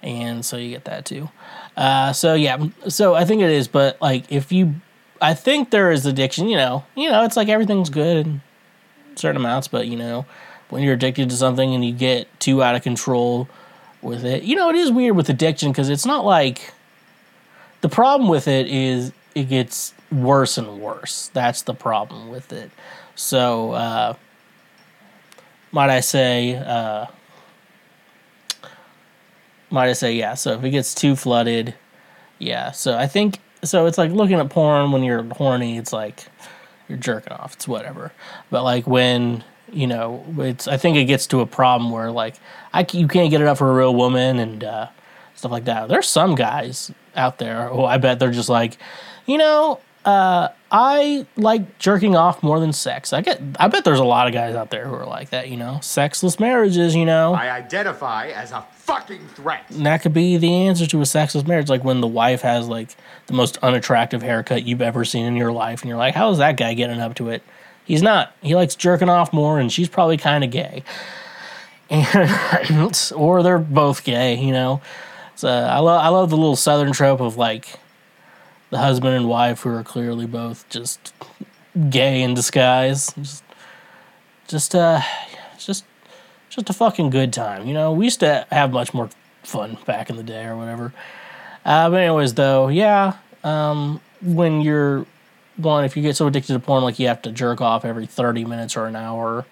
and so you get that too. Uh, so yeah, so I think it is, but like if you, I think there is addiction. You know, you know, it's like everything's good in certain amounts, but you know, when you're addicted to something and you get too out of control with it, you know, it is weird with addiction because it's not like the problem with it is it gets worse and worse. That's the problem with it. So, uh, might I say, uh, might I say, yeah. So if it gets too flooded, yeah. So I think so it's like looking at porn when you're horny. It's like you're jerking off. It's whatever. But like when you know, it's I think it gets to a problem where like I you can't get it up for a real woman and uh, stuff like that. There's some guys out there who I bet they're just like, you know, uh, I like jerking off more than sex. I get. I bet there's a lot of guys out there who are like that. You know, sexless marriages. You know, I identify as a fucking threat. and that could be the answer to a sexless marriage. Like when the wife has like the most unattractive haircut you've ever seen in your life, and you're like, how is that guy getting up to it? He's not. He likes jerking off more, and she's probably kind of gay. And (laughs) or they're both gay. You know, so I love I love the little southern trope of like the husband and wife who are clearly both just gay in disguise. Just, just uh, just just a fucking good time. You know, we used to have much more fun back in the day or whatever. Uh, but anyways, though, yeah, um, when you're one, if you get so addicted to porn, like you have to jerk off every thirty minutes or an hour,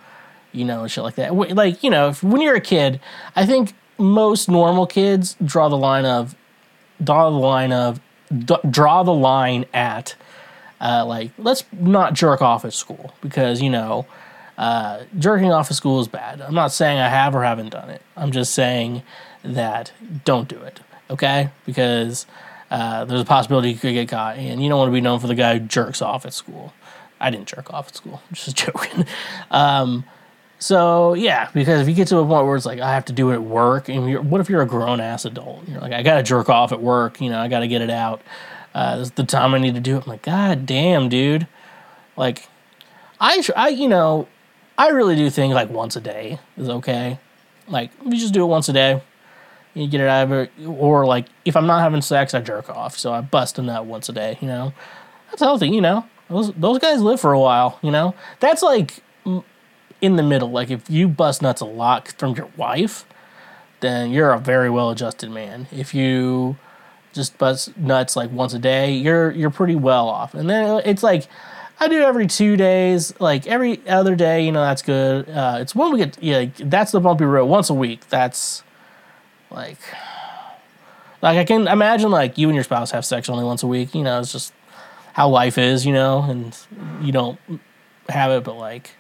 you know, shit like that. Like you know, if, when you're a kid, I think most normal kids draw the line of draw the line of d- draw the line at uh, like let's not jerk off at school because you know uh, jerking off at school is bad. I'm not saying I have or haven't done it. I'm just saying that don't do it, okay? Because uh, there's a possibility you could get caught, and you don't want to be known for the guy who jerks off at school. I didn't jerk off at school. I'm (laughs) just joking. Um, so yeah, because if you get to a point where it's like I have to do it at work, and what if you're a grown ass adult? You're like I gotta jerk off at work. You know, I gotta get it out. Uh, this is the time I need to do it. I'm like, God damn, dude. Like, I, I, you know, I really do think like once a day is okay. Like, you just do it once a day, you get it out of it. Or like, if I'm not having sex, I jerk off. So I bust a nut once a day. You know, that's healthy. You know, those those guys live for a while. You know, that's like in the middle. Like, if you bust nuts a lot from your wife, then you're a very well adjusted man. If you just bust nuts like once a day, you're you're pretty well off. And then it's like I do every two days, like every other day. You know that's good. Uh, it's when we get yeah, that's the bumpy road. Once a week, that's like like I can imagine like you and your spouse have sex only once a week. You know, it's just how life is. You know, and you don't have it, but like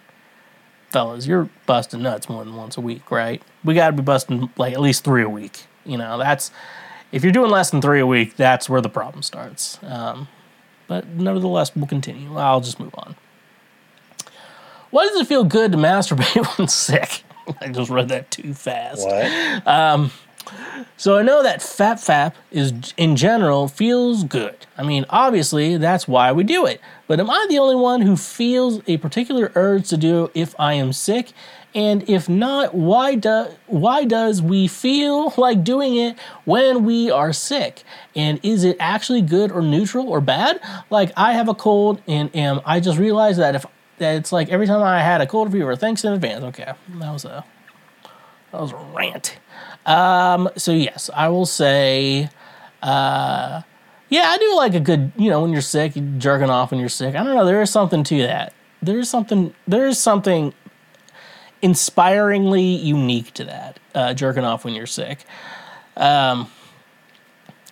fellas, you're busting nuts more than once a week, right? We got to be busting like at least three a week. You know, that's if you're doing less than three a week, that's where the problem starts. Um, but nevertheless, we'll continue. I'll just move on. Why does it feel good to masturbate (laughs) when sick? (laughs) I just read that too fast. What? So I know that fap fap is in general feels good. I mean, obviously that's why we do it. But am I the only one who feels a particular urge to do if I am sick? And if not, why do why does we feel (laughs) like doing it when we are sick? And is it actually good or neutral or bad? Like I have a cold and am I just realized that if that it's like every time I had a cold fever, thanks in advance. Okay, that was a that was a rant. Um, so yes, I will say, uh, yeah, I do like a good, you know, when you're sick, you jerking off when you're sick. I don't know, there is something to that. There is something, there is something inspiringly unique to that, uh, jerking off when you're sick. Um,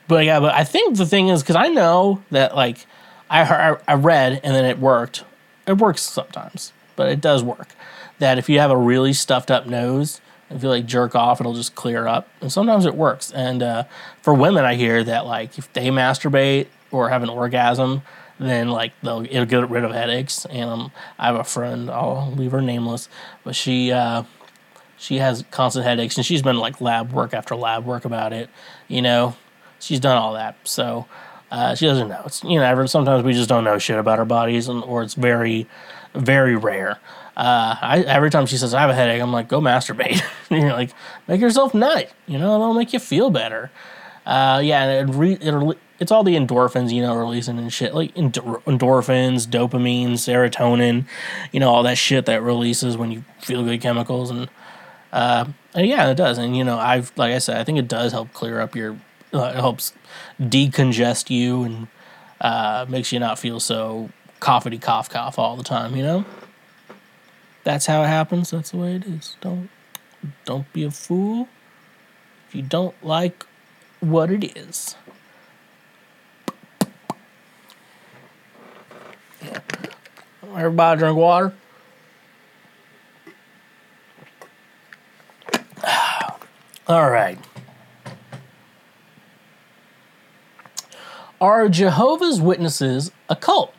but yeah, but I think the thing is, because I know that like I heard, I read and then it worked. It works sometimes, but it does work. That if you have a really stuffed up nose, if you like jerk off, it'll just clear up. And sometimes it works. And uh, for women, I hear that like if they masturbate or have an orgasm, then like they'll it'll get rid of headaches. And um, I have a friend, I'll leave her nameless, but she uh, she has constant headaches, and she's been like lab work after lab work about it. You know, she's done all that, so uh, she doesn't know. It's you know, sometimes we just don't know shit about our bodies, and or it's very, very rare. Uh, I, every time she says I have a headache, I'm like, go masturbate. and (laughs) you're like, make yourself nut. You know, it'll make you feel better. Uh, yeah, and it re- it'll, it's all the endorphins, you know, releasing and shit like endor- endorphins, dopamine, serotonin, you know, all that shit that releases when you feel good chemicals and uh, and yeah, it does. And you know, I've like I said, I think it does help clear up your. Uh, it helps decongest you and uh, makes you not feel so coughity cough cough all the time. You know, that's how it happens. That's the way it is. Don't don't be a fool. If you don't like what it is. Everybody drink water. (sighs) All right. Are Jehovah's Witnesses a cult?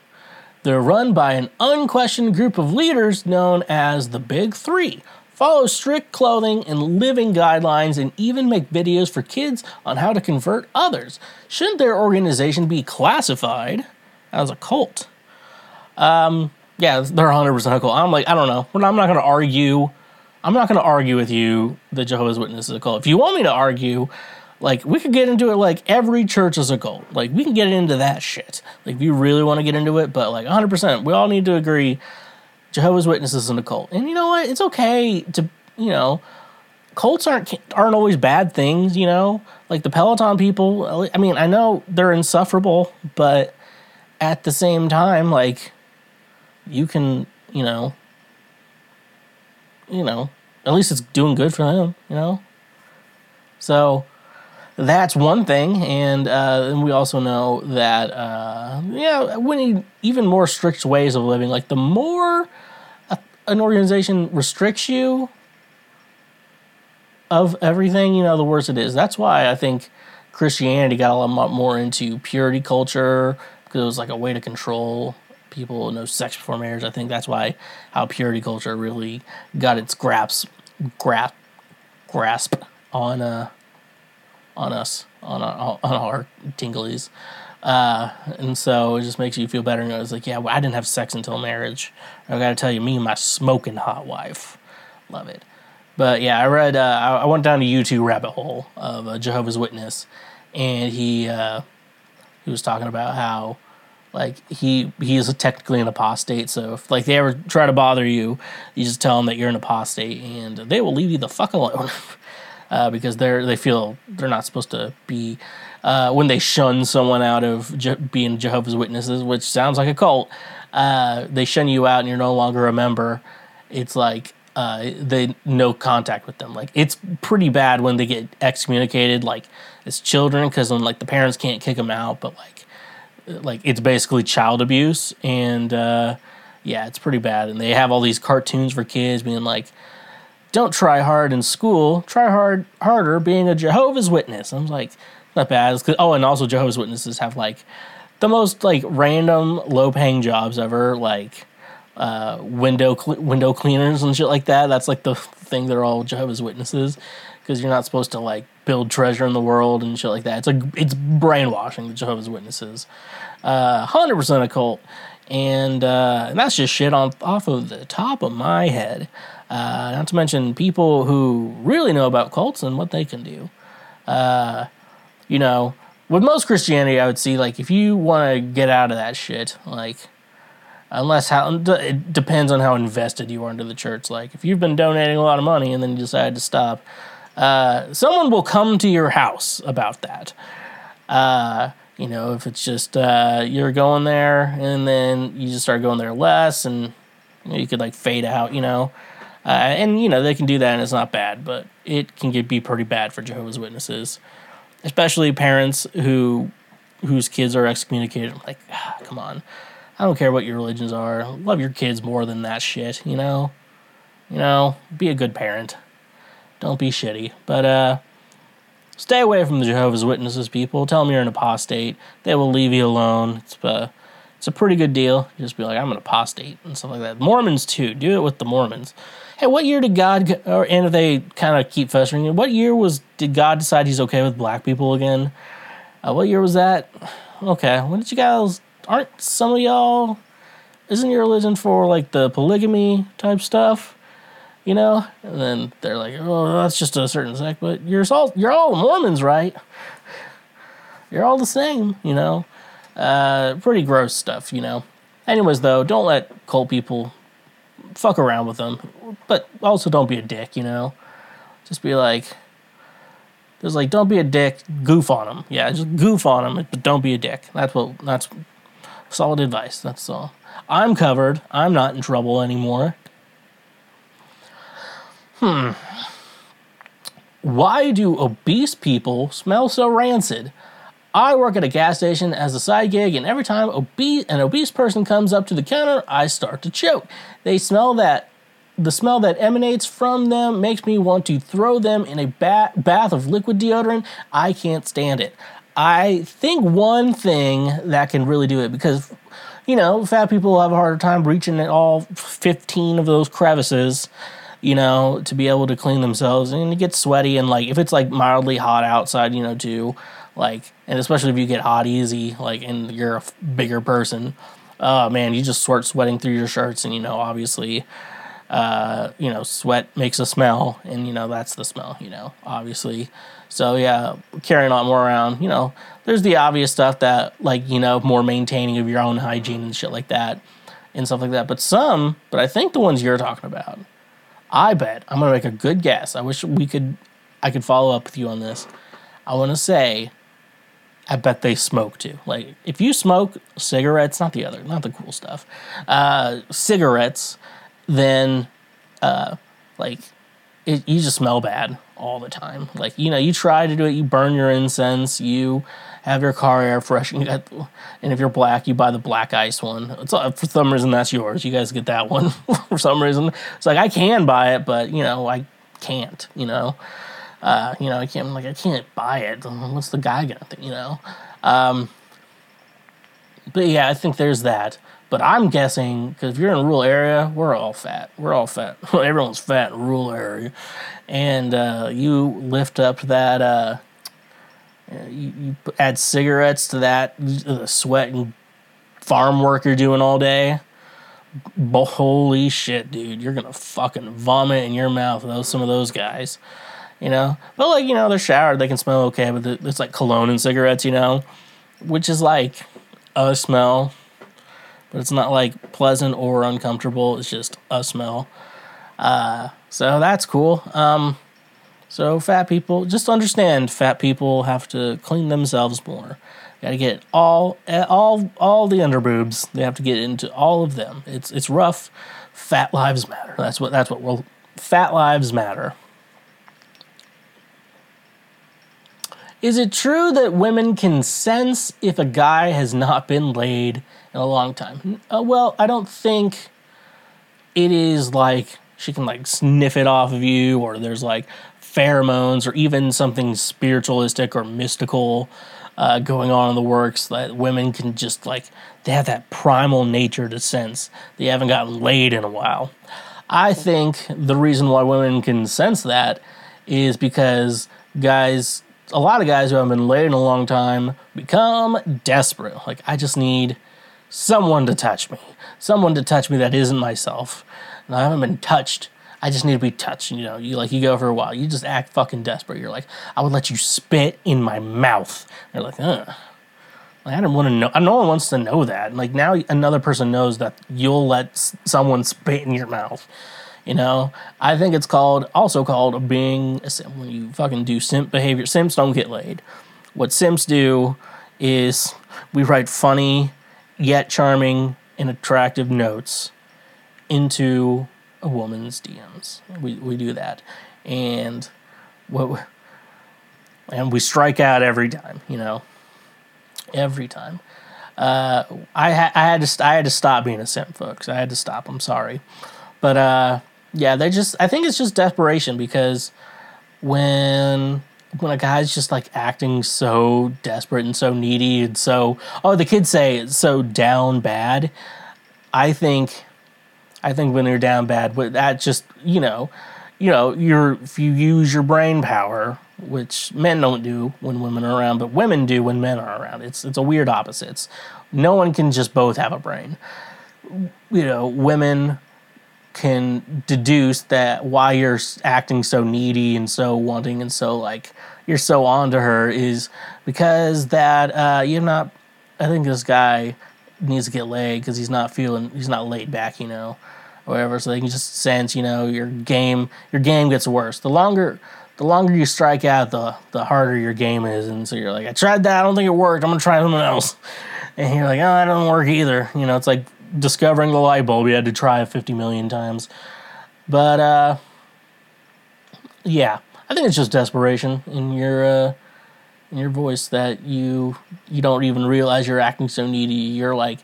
They're run by an unquestioned group of leaders known as the Big Three, follow strict clothing and living guidelines, and even make videos for kids on how to convert others. Shouldn't their organization be classified as a cult? Um, yeah, they're 100% a cult. I'm like, I don't know. I'm not going to argue. I'm not going to argue with you that Jehovah's Witnesses is a cult. If you want me to argue, like we could get into it like every church is a cult. Like we can get into that shit. Like you really want to get into it, but like 100%, we all need to agree Jehovah's Witnesses is a cult. And you know what? It's okay to, you know, cults aren't aren't always bad things, you know? Like the Peloton people, I mean, I know they're insufferable, but at the same time like you can, you know, you know, at least it's doing good for them, you know? So, that's one thing, and uh, and we also know that uh, yeah, we need even more strict ways of living. Like the more a, an organization restricts you of everything, you know, the worse it is. That's why I think Christianity got a lot more into purity culture because it was like a way to control people, no sex before marriage. I think that's why how purity culture really got its grasp grasp grasp on uh on us, on our, on our tinglies. Uh, and so it just makes you feel better. And it's like, yeah, well, I didn't have sex until marriage. I got to tell you, me and my smoking hot wife, love it. But yeah, I read. Uh, I went down a YouTube rabbit hole of a Jehovah's Witness, and he uh, he was talking about how like he he is technically an apostate. So if like they ever try to bother you, you just tell them that you're an apostate, and they will leave you the fuck alone. (laughs) uh, because they're they feel they're not supposed to be uh, when they shun someone out of Je- being Jehovah's Witnesses, which sounds like a cult. Uh, they shun you out and you're no longer a member. It's like uh, they no contact with them. Like it's pretty bad when they get excommunicated, like as children, because when like the parents can't kick them out, but like like it's basically child abuse and uh, yeah, it's pretty bad. And they have all these cartoons for kids being like don't try hard in school. Try hard harder being a Jehovah's Witness. I'm like, not bad. Oh, and also Jehovah's Witnesses have like the most like random low paying jobs ever, like uh, window cl- window cleaners and shit like that. That's like the thing. They're all Jehovah's Witnesses because you're not supposed to like build treasure in the world and shit like that. It's like it's brainwashing the Jehovah's Witnesses. Uh, hundred uh, percent a cult, and uh, and that's just shit on off of the top of my head. Uh, not to mention people who really know about cults and what they can do. Uh, you know, with most Christianity, I would see like if you want to get out of that shit, like unless how it depends on how invested you are into the church. Like if you've been donating a lot of money and then you decide to stop, uh, someone will come to your house about that. Uh, you know, if it's just uh, you're going there and then you just start going there less and you, you could like fade out, you know. Uh, and you know they can do that, and it's not bad, but it can get be pretty bad for Jehovah's Witnesses, especially parents who whose kids are excommunicated. I'm like, ah, come on, I don't care what your religions are. Love your kids more than that shit, you know. You know, be a good parent. Don't be shitty. But uh, stay away from the Jehovah's Witnesses, people. Tell them you're an apostate. They will leave you alone. It's uh, it's a pretty good deal. Just be like, I'm an apostate and stuff like that. Mormons too. Do it with the Mormons hey, what year did God, or, and if they kind of keep festering, what year was did God decide He's okay with black people again? Uh, what year was that? Okay, when did you guys? Aren't some of y'all? Isn't your religion for like the polygamy type stuff? You know, and then they're like, "Oh, that's just a certain sect," but you're all you're all Mormons, right? You're all the same, you know. Uh, pretty gross stuff, you know. Anyways, though, don't let cult people fuck around with them, but also don't be a dick, you know. Just be like, just like don't be a dick, goof on them. Yeah, just goof on them, but don't be a dick. That's what that's solid advice. That's all. I'm covered. I'm not in trouble anymore. Hmm. Why do obese people smell so rancid? I work at a gas station as a side gig, and every time obese, an obese person comes up to the counter, I start to choke. They smell that. The smell that emanates from them makes me want to throw them in a ba- bath of liquid deodorant. I can't stand it. I think one thing that can really do it because, you know, fat people have a harder time reaching all 15 of those crevices, you know, to be able to clean themselves. And it gets sweaty. And, like, if it's like mildly hot outside, you know, too, like, and especially if you get hot easy, like, and you're a f- bigger person, oh man, you just start sweating through your shirts. And, you know, obviously, uh, you know, sweat makes a smell, and you know that's the smell, you know, obviously. So yeah, carrying lot more around, you know, there's the obvious stuff that like you know more maintaining of your own hygiene and shit like that, and stuff like that. But some, but I think the ones you're talking about, I bet I'm gonna make a good guess. I wish we could, I could follow up with you on this. I want to say, I bet they smoke too. Like if you smoke cigarettes, not the other, not the cool stuff, uh, cigarettes then uh, like it, you just smell bad all the time. Like you know, you try to do it, you burn your incense, you have your car air got, and if you're black, you buy the black ice one. It's uh, for some reason that's yours. You guys get that one (laughs) for some reason. It's like I can buy it, but you know I can't. You know, uh, you know I can't. I'm like I can't buy it. What's the guy gonna think? You know. Um, but yeah, I think there's that. But I'm guessing because if you're in a rural area, we're all fat. We're all fat. (laughs) Everyone's fat in rural area, and uh, you lift up that. Uh, you, you add cigarettes to that the sweat and farm work you're doing all day. Holy shit, dude! You're gonna fucking vomit in your mouth. Those some of those guys, you know. But like you know, they're showered, they can smell okay. But it's like cologne and cigarettes, you know, which is like a smell but it's not like pleasant or uncomfortable. It's just a smell. Uh, so that's cool. Um, so fat people, just understand, fat people have to clean themselves more. Got to get all, all, all the underboobs. They have to get into all of them. It's it's rough. Fat lives matter. That's what that's what. Well, fat lives matter. Is it true that women can sense if a guy has not been laid in a long time? Uh, well, I don't think it is like she can like sniff it off of you, or there's like pheromones, or even something spiritualistic or mystical uh, going on in the works that women can just like they have that primal nature to sense. They haven't gotten laid in a while. I think the reason why women can sense that is because guys a lot of guys who haven't been laid in a long time become desperate. Like, I just need someone to touch me, someone to touch me that isn't myself. And I haven't been touched. I just need to be touched. You know, you like you go for a while, you just act fucking desperate. You're like, I would let you spit in my mouth. You're like, ugh. Like, I don't want to know. No one wants to know that. Like now, another person knows that you'll let someone spit in your mouth. You know, I think it's called also called being a simp. When you fucking do simp behavior, simps don't get laid. What simps do is we write funny yet charming and attractive notes into a woman's DMs. We we do that, and what and we strike out every time. You know, every time. Uh, I ha- I had to I had to stop being a simp, folks. I had to stop. I'm sorry, but uh, yeah, they just I think it's just desperation because when when a guy's just like acting so desperate and so needy and so oh the kids say it's so down bad. I think I think when they're down bad, that just you know, you know, you're if you use your brain power, which men don't do when women are around, but women do when men are around. It's it's a weird opposites. No one can just both have a brain. You know, women can deduce that why you're acting so needy and so wanting and so like you're so on to her is because that uh, you're not. I think this guy needs to get laid because he's not feeling he's not laid back, you know, or whatever. So they can just sense, you know, your game your game gets worse. The longer the longer you strike out, the the harder your game is. And so you're like, I tried that, I don't think it worked. I'm gonna try something else. And you're like, oh, that doesn't work either. You know, it's like discovering the light bulb. You had to try it 50 million times. But, uh, yeah, I think it's just desperation. in you're, uh, in your voice that you you don't even realize you're acting so needy. You're like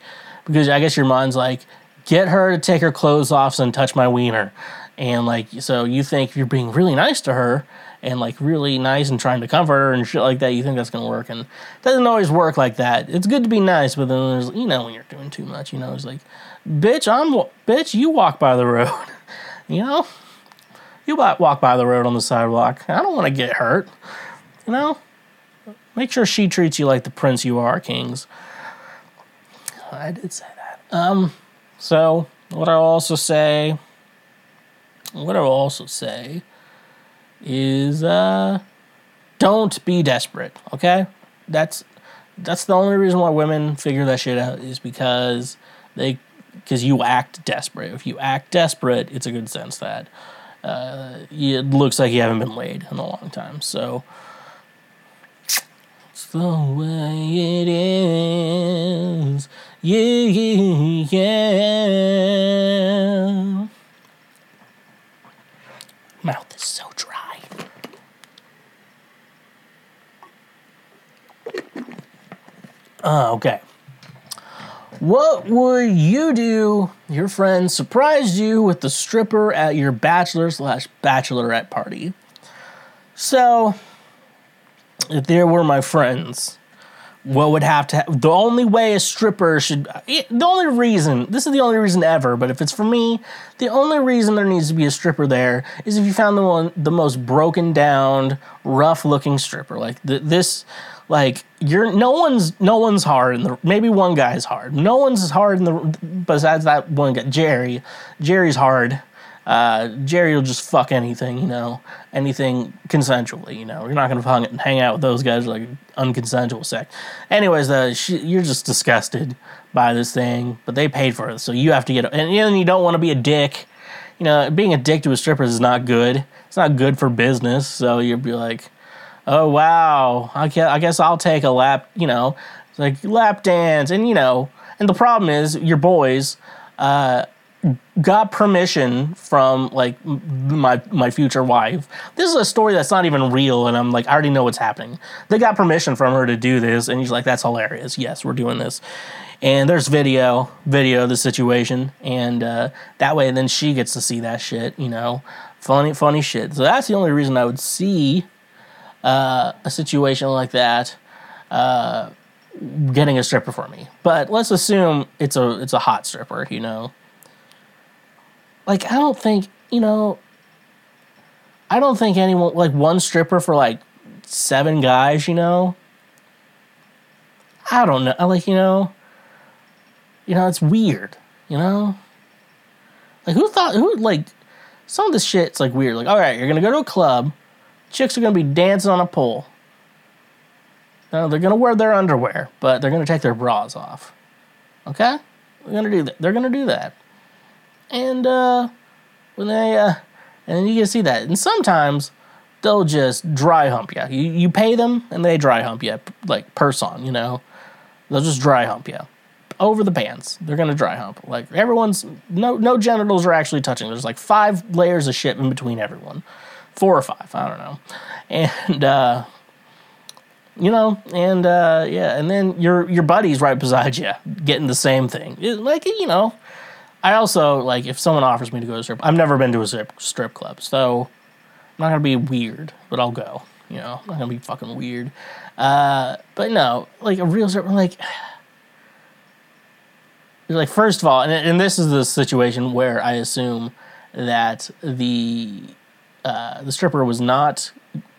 because I guess your mind's like get her to take her clothes off and touch my wiener. And like so you think you're being really nice to her and like really nice and trying to comfort her and shit like that, you think that's gonna work and it doesn't always work like that. It's good to be nice, but then there's you know when you're doing too much, you know, it's like bitch, I'm bitch, you walk by the road. (laughs) you know? You walk by the road on the sidewalk. I don't want to get hurt. You know? Make sure she treats you like the prince you are, Kings. I did say that. Um, so what I'll also say, what I'll also say is, uh, don't be desperate. Okay, that's that's the only reason why women figure that shit out is because they because you act desperate. If you act desperate, it's a good sense that uh, it looks like you haven't been laid in a long time. So it's the way it is. Yeah, yeah, yeah. Mouth is so dry. Uh, okay. What would you do? Your friend surprised you with the stripper at your bachelor slash bachelorette party. So, if there were my friends, what would have to have, the only way a stripper should the only reason this is the only reason ever but if it's for me the only reason there needs to be a stripper there is if you found the one the most broken down rough looking stripper like this like you're no one's no one's hard in the maybe one guy's hard no one's as hard in the besides that one guy jerry jerry's hard uh, Jerry will just fuck anything, you know, anything consensually, you know. You're not gonna hang out with those guys like unconsensual sex. Anyways, uh, she, you're just disgusted by this thing, but they paid for it, so you have to get. And, and you don't want to be a dick. You know, being a dick to a stripper is not good. It's not good for business. So you'd be like, oh wow, I guess, I guess I'll take a lap. You know, like lap dance, and you know, and the problem is your boys. Uh, got permission from like my my future wife. This is a story that's not even real, and I'm like, I already know what's happening. They got permission from her to do this, and he's like, that's hilarious. Yes, we're doing this. And there's video, video of the situation, and uh, that way, then she gets to see that shit. You know, funny, funny shit. So that's the only reason I would see uh, a situation like that. Uh, getting a stripper for me, but let's assume it's a it's a hot stripper, you know like I don't think you know. I don't think anyone like one stripper for like seven guys. You know. I don't know. Like you know. You know it's weird. You know. Like who thought who like some of this shit's like weird. Like all right, you're gonna go to a club. Chicks are gonna be dancing on a pole. No, they're gonna wear their underwear, but they're gonna take their bras off. Okay, they're gonna do that. They're gonna do that and uh, when they uh, and you can see that. And sometimes they'll just dry hump you. You you pay them and they dry hump you like per song. You know, they'll just dry hump you over the pants. They're gonna dry hump. Like everyone's no no genitals are actually touching. There's like five layers of shit in between everyone, four or five. I don't know, and. uh you know, and uh, yeah, and then your your buddy's right beside you, getting the same thing. It, like you know, I also like if someone offers me to go to a strip. I've never been to a strip strip club, so I'm not gonna be weird, but I'll go. You know, I'm not gonna be fucking weird. Uh, but no, like a real strip, like. Like first of all, and, and this is the situation where I assume that the uh, the stripper was not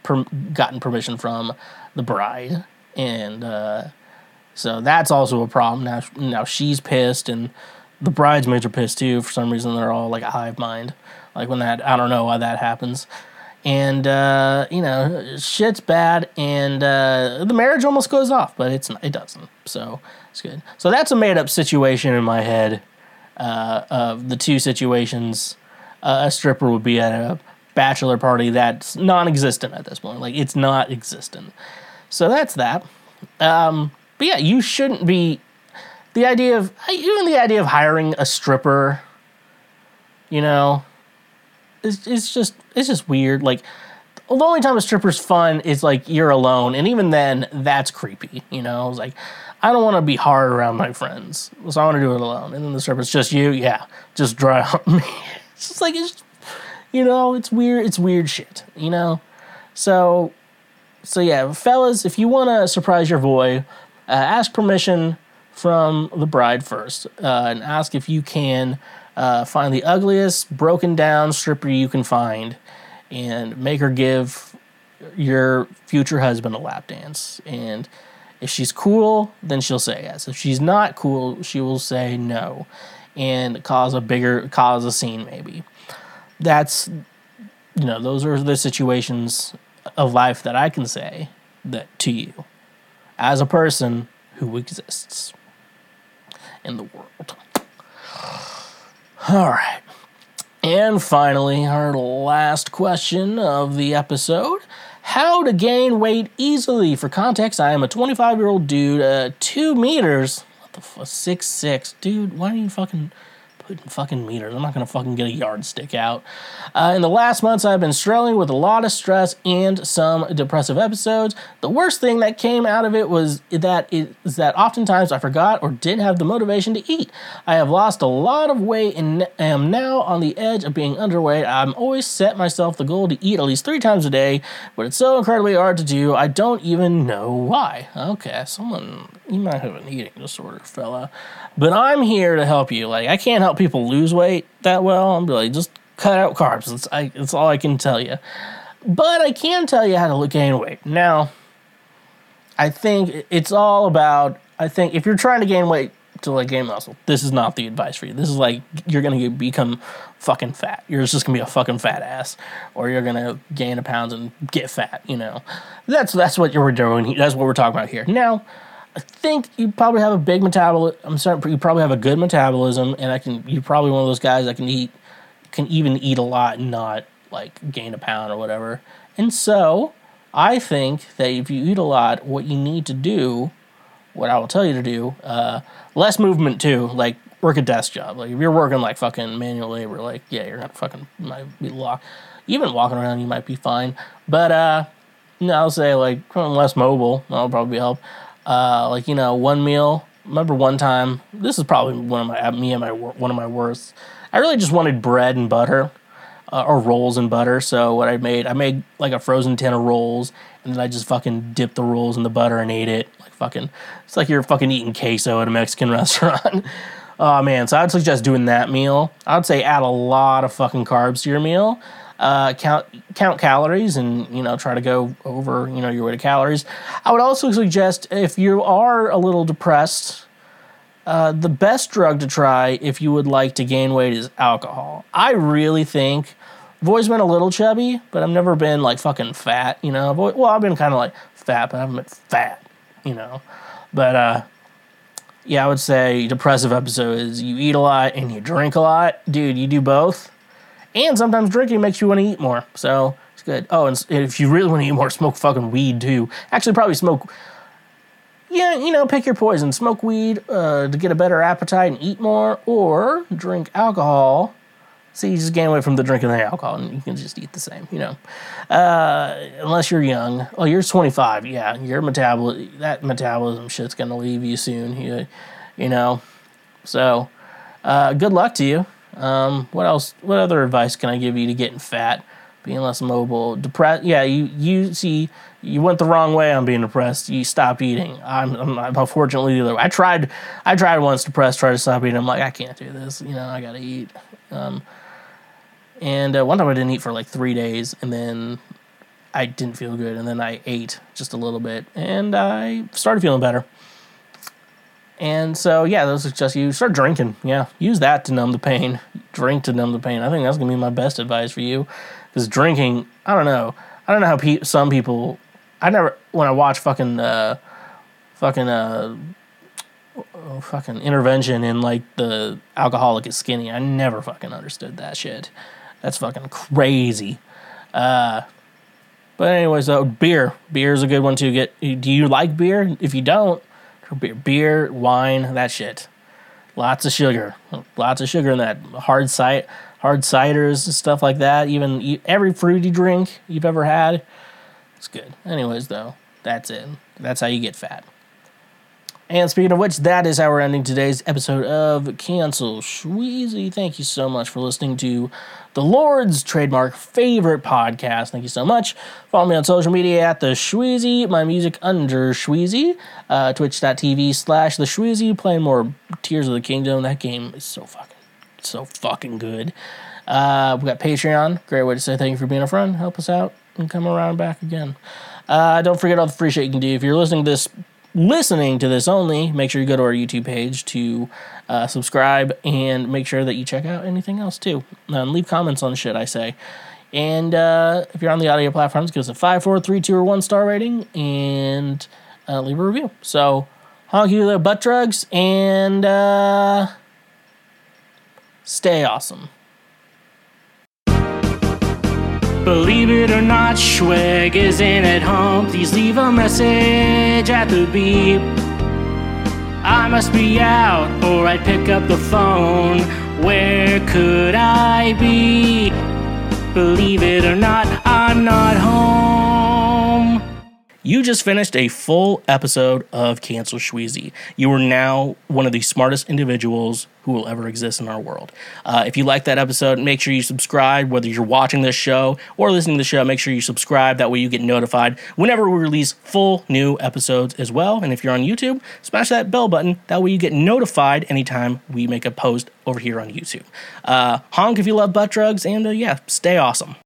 per- gotten permission from the bride, and uh, so that's also a problem. Now, now she's pissed, and the bridesmaids are pissed too. For some reason, they're all like a hive mind. Like when that, I don't know why that happens. And uh, you know, shit's bad, and uh, the marriage almost goes off, but it's it doesn't. So it's good. So that's a made up situation in my head. Uh, of the two situations, a stripper would be at a bachelor party that's non-existent at this point. Like it's not existent. So that's that. Um, but yeah, you shouldn't be the idea of even the idea of hiring a stripper, you know, it's it's just it's just weird. Like the only time a stripper's fun is like you're alone, and even then, that's creepy. You know, it's like I don't want to be hard around my friends, so I want to do it alone. And then the stripper's just you, yeah, just dry on (laughs) me. It's just like it's, you know, it's weird. It's weird shit. You know, so so yeah, fellas, if you want to surprise your boy, uh, ask permission from the bride first, uh, and ask if you can uh, find the ugliest, broken down stripper you can find, and make her give your future husband a lap dance. And if she's cool, then she'll say yes. If she's not cool, she will say no, and cause a bigger cause a scene maybe. That's you know those are the situations of life that I can say that to you as a person who exists in the world. All right. And finally, our last question of the episode How to gain weight easily. For context, I am a 25 year old dude, uh, two meters. What the? Six, six. Dude, why are you fucking fucking meters. I'm not gonna fucking get a yardstick out. Uh, in the last months, I've been struggling with a lot of stress and some depressive episodes. The worst thing that came out of it was that it, is that oftentimes I forgot or didn't have the motivation to eat. I have lost a lot of weight and am now on the edge of being underweight. I'm always set myself the goal to eat at least three times a day, but it's so incredibly hard to do. I don't even know why. Okay, someone you might have an eating disorder, fella. But I'm here to help you. Like I can't help people lose weight that well. I'm like just cut out carbs. That's I, that's all I can tell you. But I can tell you how to gain weight. Now, I think it's all about. I think if you're trying to gain weight to like gain muscle, this is not the advice for you. This is like you're gonna become fucking fat. You're just gonna be a fucking fat ass, or you're gonna gain a pounds and get fat. You know, that's that's what you're doing. That's what we're talking about here. Now, I think you probably have a big metabolism. I'm sorry, you probably have a good metabolism, and I can. You're probably one of those guys that can eat, can even eat a lot and not like gain a pound or whatever. And so, I think that if you eat a lot, what you need to do, what I will tell you to do, uh, less movement too. Like work a desk job. Like if you're working like fucking manual labor, like yeah, you're gonna fucking might be locked. Even walking around, you might be fine. But uh, I'll say like less mobile. That'll probably help uh, like you know one meal. Remember one time? This is probably one of my me and my one of my worst. I really just wanted bread and butter, uh, or rolls and butter. So what I made, I made like a frozen tin of rolls, and then I just fucking dipped the rolls in the butter and ate it. Like fucking, it's like you're fucking eating queso at a Mexican (laughs) restaurant. oh man, so I'd suggest doing that meal. I'd say add a lot of fucking carbs to your meal uh, count count calories and you know try to go over you know your weight of calories. I would also suggest if you are a little depressed, uh, the best drug to try if you would like to gain weight is alcohol. I really think I've always been a little chubby, but I've never been like fucking fat. You know, well I've been kind of like fat, but I haven't been fat. You know, but uh, yeah, I would say depressive episode is you eat a lot and you drink a lot, dude. You do both and sometimes drinking makes you want to eat more. So it's good. Oh, and if you really want to eat more, smoke fucking weed too. Actually, probably smoke. Yeah, you know, pick your poison. Smoke weed uh, to get a better appetite and eat more, or drink alcohol. So you just gain away from the drinking the alcohol, and you can just eat the same, you know. Uh, unless you're young. Oh, you're 25. Yeah, your metabolism, that metabolism shit's gonna leave you soon. You, you know. So, uh, good luck to you. Um, what else? What other advice can I give you to getting fat, being less mobile, depressed? Yeah, you you see, you went the wrong way on being depressed. You stop eating. I'm, I'm, I'm unfortunately the other way. I tried, I tried once depressed, tried to stop eating. I'm like, I can't do this. You know, I gotta eat. Um, and uh, one time I didn't eat for like three days, and then I didn't feel good, and then I ate just a little bit, and I started feeling better. And so, yeah, those are just you start drinking. Yeah, use that to numb the pain. Drink to numb the pain. I think that's gonna be my best advice for you, because drinking. I don't know. I don't know how pe- some people. I never when I watch fucking uh, fucking uh, oh, fucking intervention in like the alcoholic is skinny. I never fucking understood that shit. That's fucking crazy. Uh, but anyways, though, beer. Beer is a good one to get. Do you like beer? If you don't beer, beer, wine, that shit. Lots of sugar, lots of sugar in that hard cider, hard ciders and stuff like that. Even every fruity drink you've ever had, it's good. Anyways, though, that's it. That's how you get fat. And speaking of which, that is how we're ending today's episode of Cancel Schweezy. Thank you so much for listening to the Lord's trademark favorite podcast. Thank you so much. Follow me on social media at the Schweezy, my music under Schweezy, uh, twitch.tv slash the Schweezy, playing more Tears of the Kingdom. That game is so fucking, so fucking good. Uh, we got Patreon, great way to say thank you for being a friend. Help us out and come around back again. Uh, don't forget all the free shit you can do. If you're listening to this listening to this only, make sure you go to our YouTube page to uh, subscribe and make sure that you check out anything else too. And leave comments on shit I say. And uh, if you're on the audio platforms, give us a five, four, three, two, or one star rating and uh, leave a review. So, honk you little butt drugs and uh, stay awesome. Believe it or not, Schweg isn't at home. Please leave a message at the beep. I must be out, or I'd pick up the phone. Where could I be? Believe it or not, I'm not home. You just finished a full episode of Cancel Schweezy. You are now one of the smartest individuals who will ever exist in our world. Uh, if you like that episode, make sure you subscribe. Whether you're watching this show or listening to the show, make sure you subscribe. That way you get notified whenever we release full new episodes as well. And if you're on YouTube, smash that bell button. That way you get notified anytime we make a post over here on YouTube. Uh, honk if you love butt drugs, and uh, yeah, stay awesome.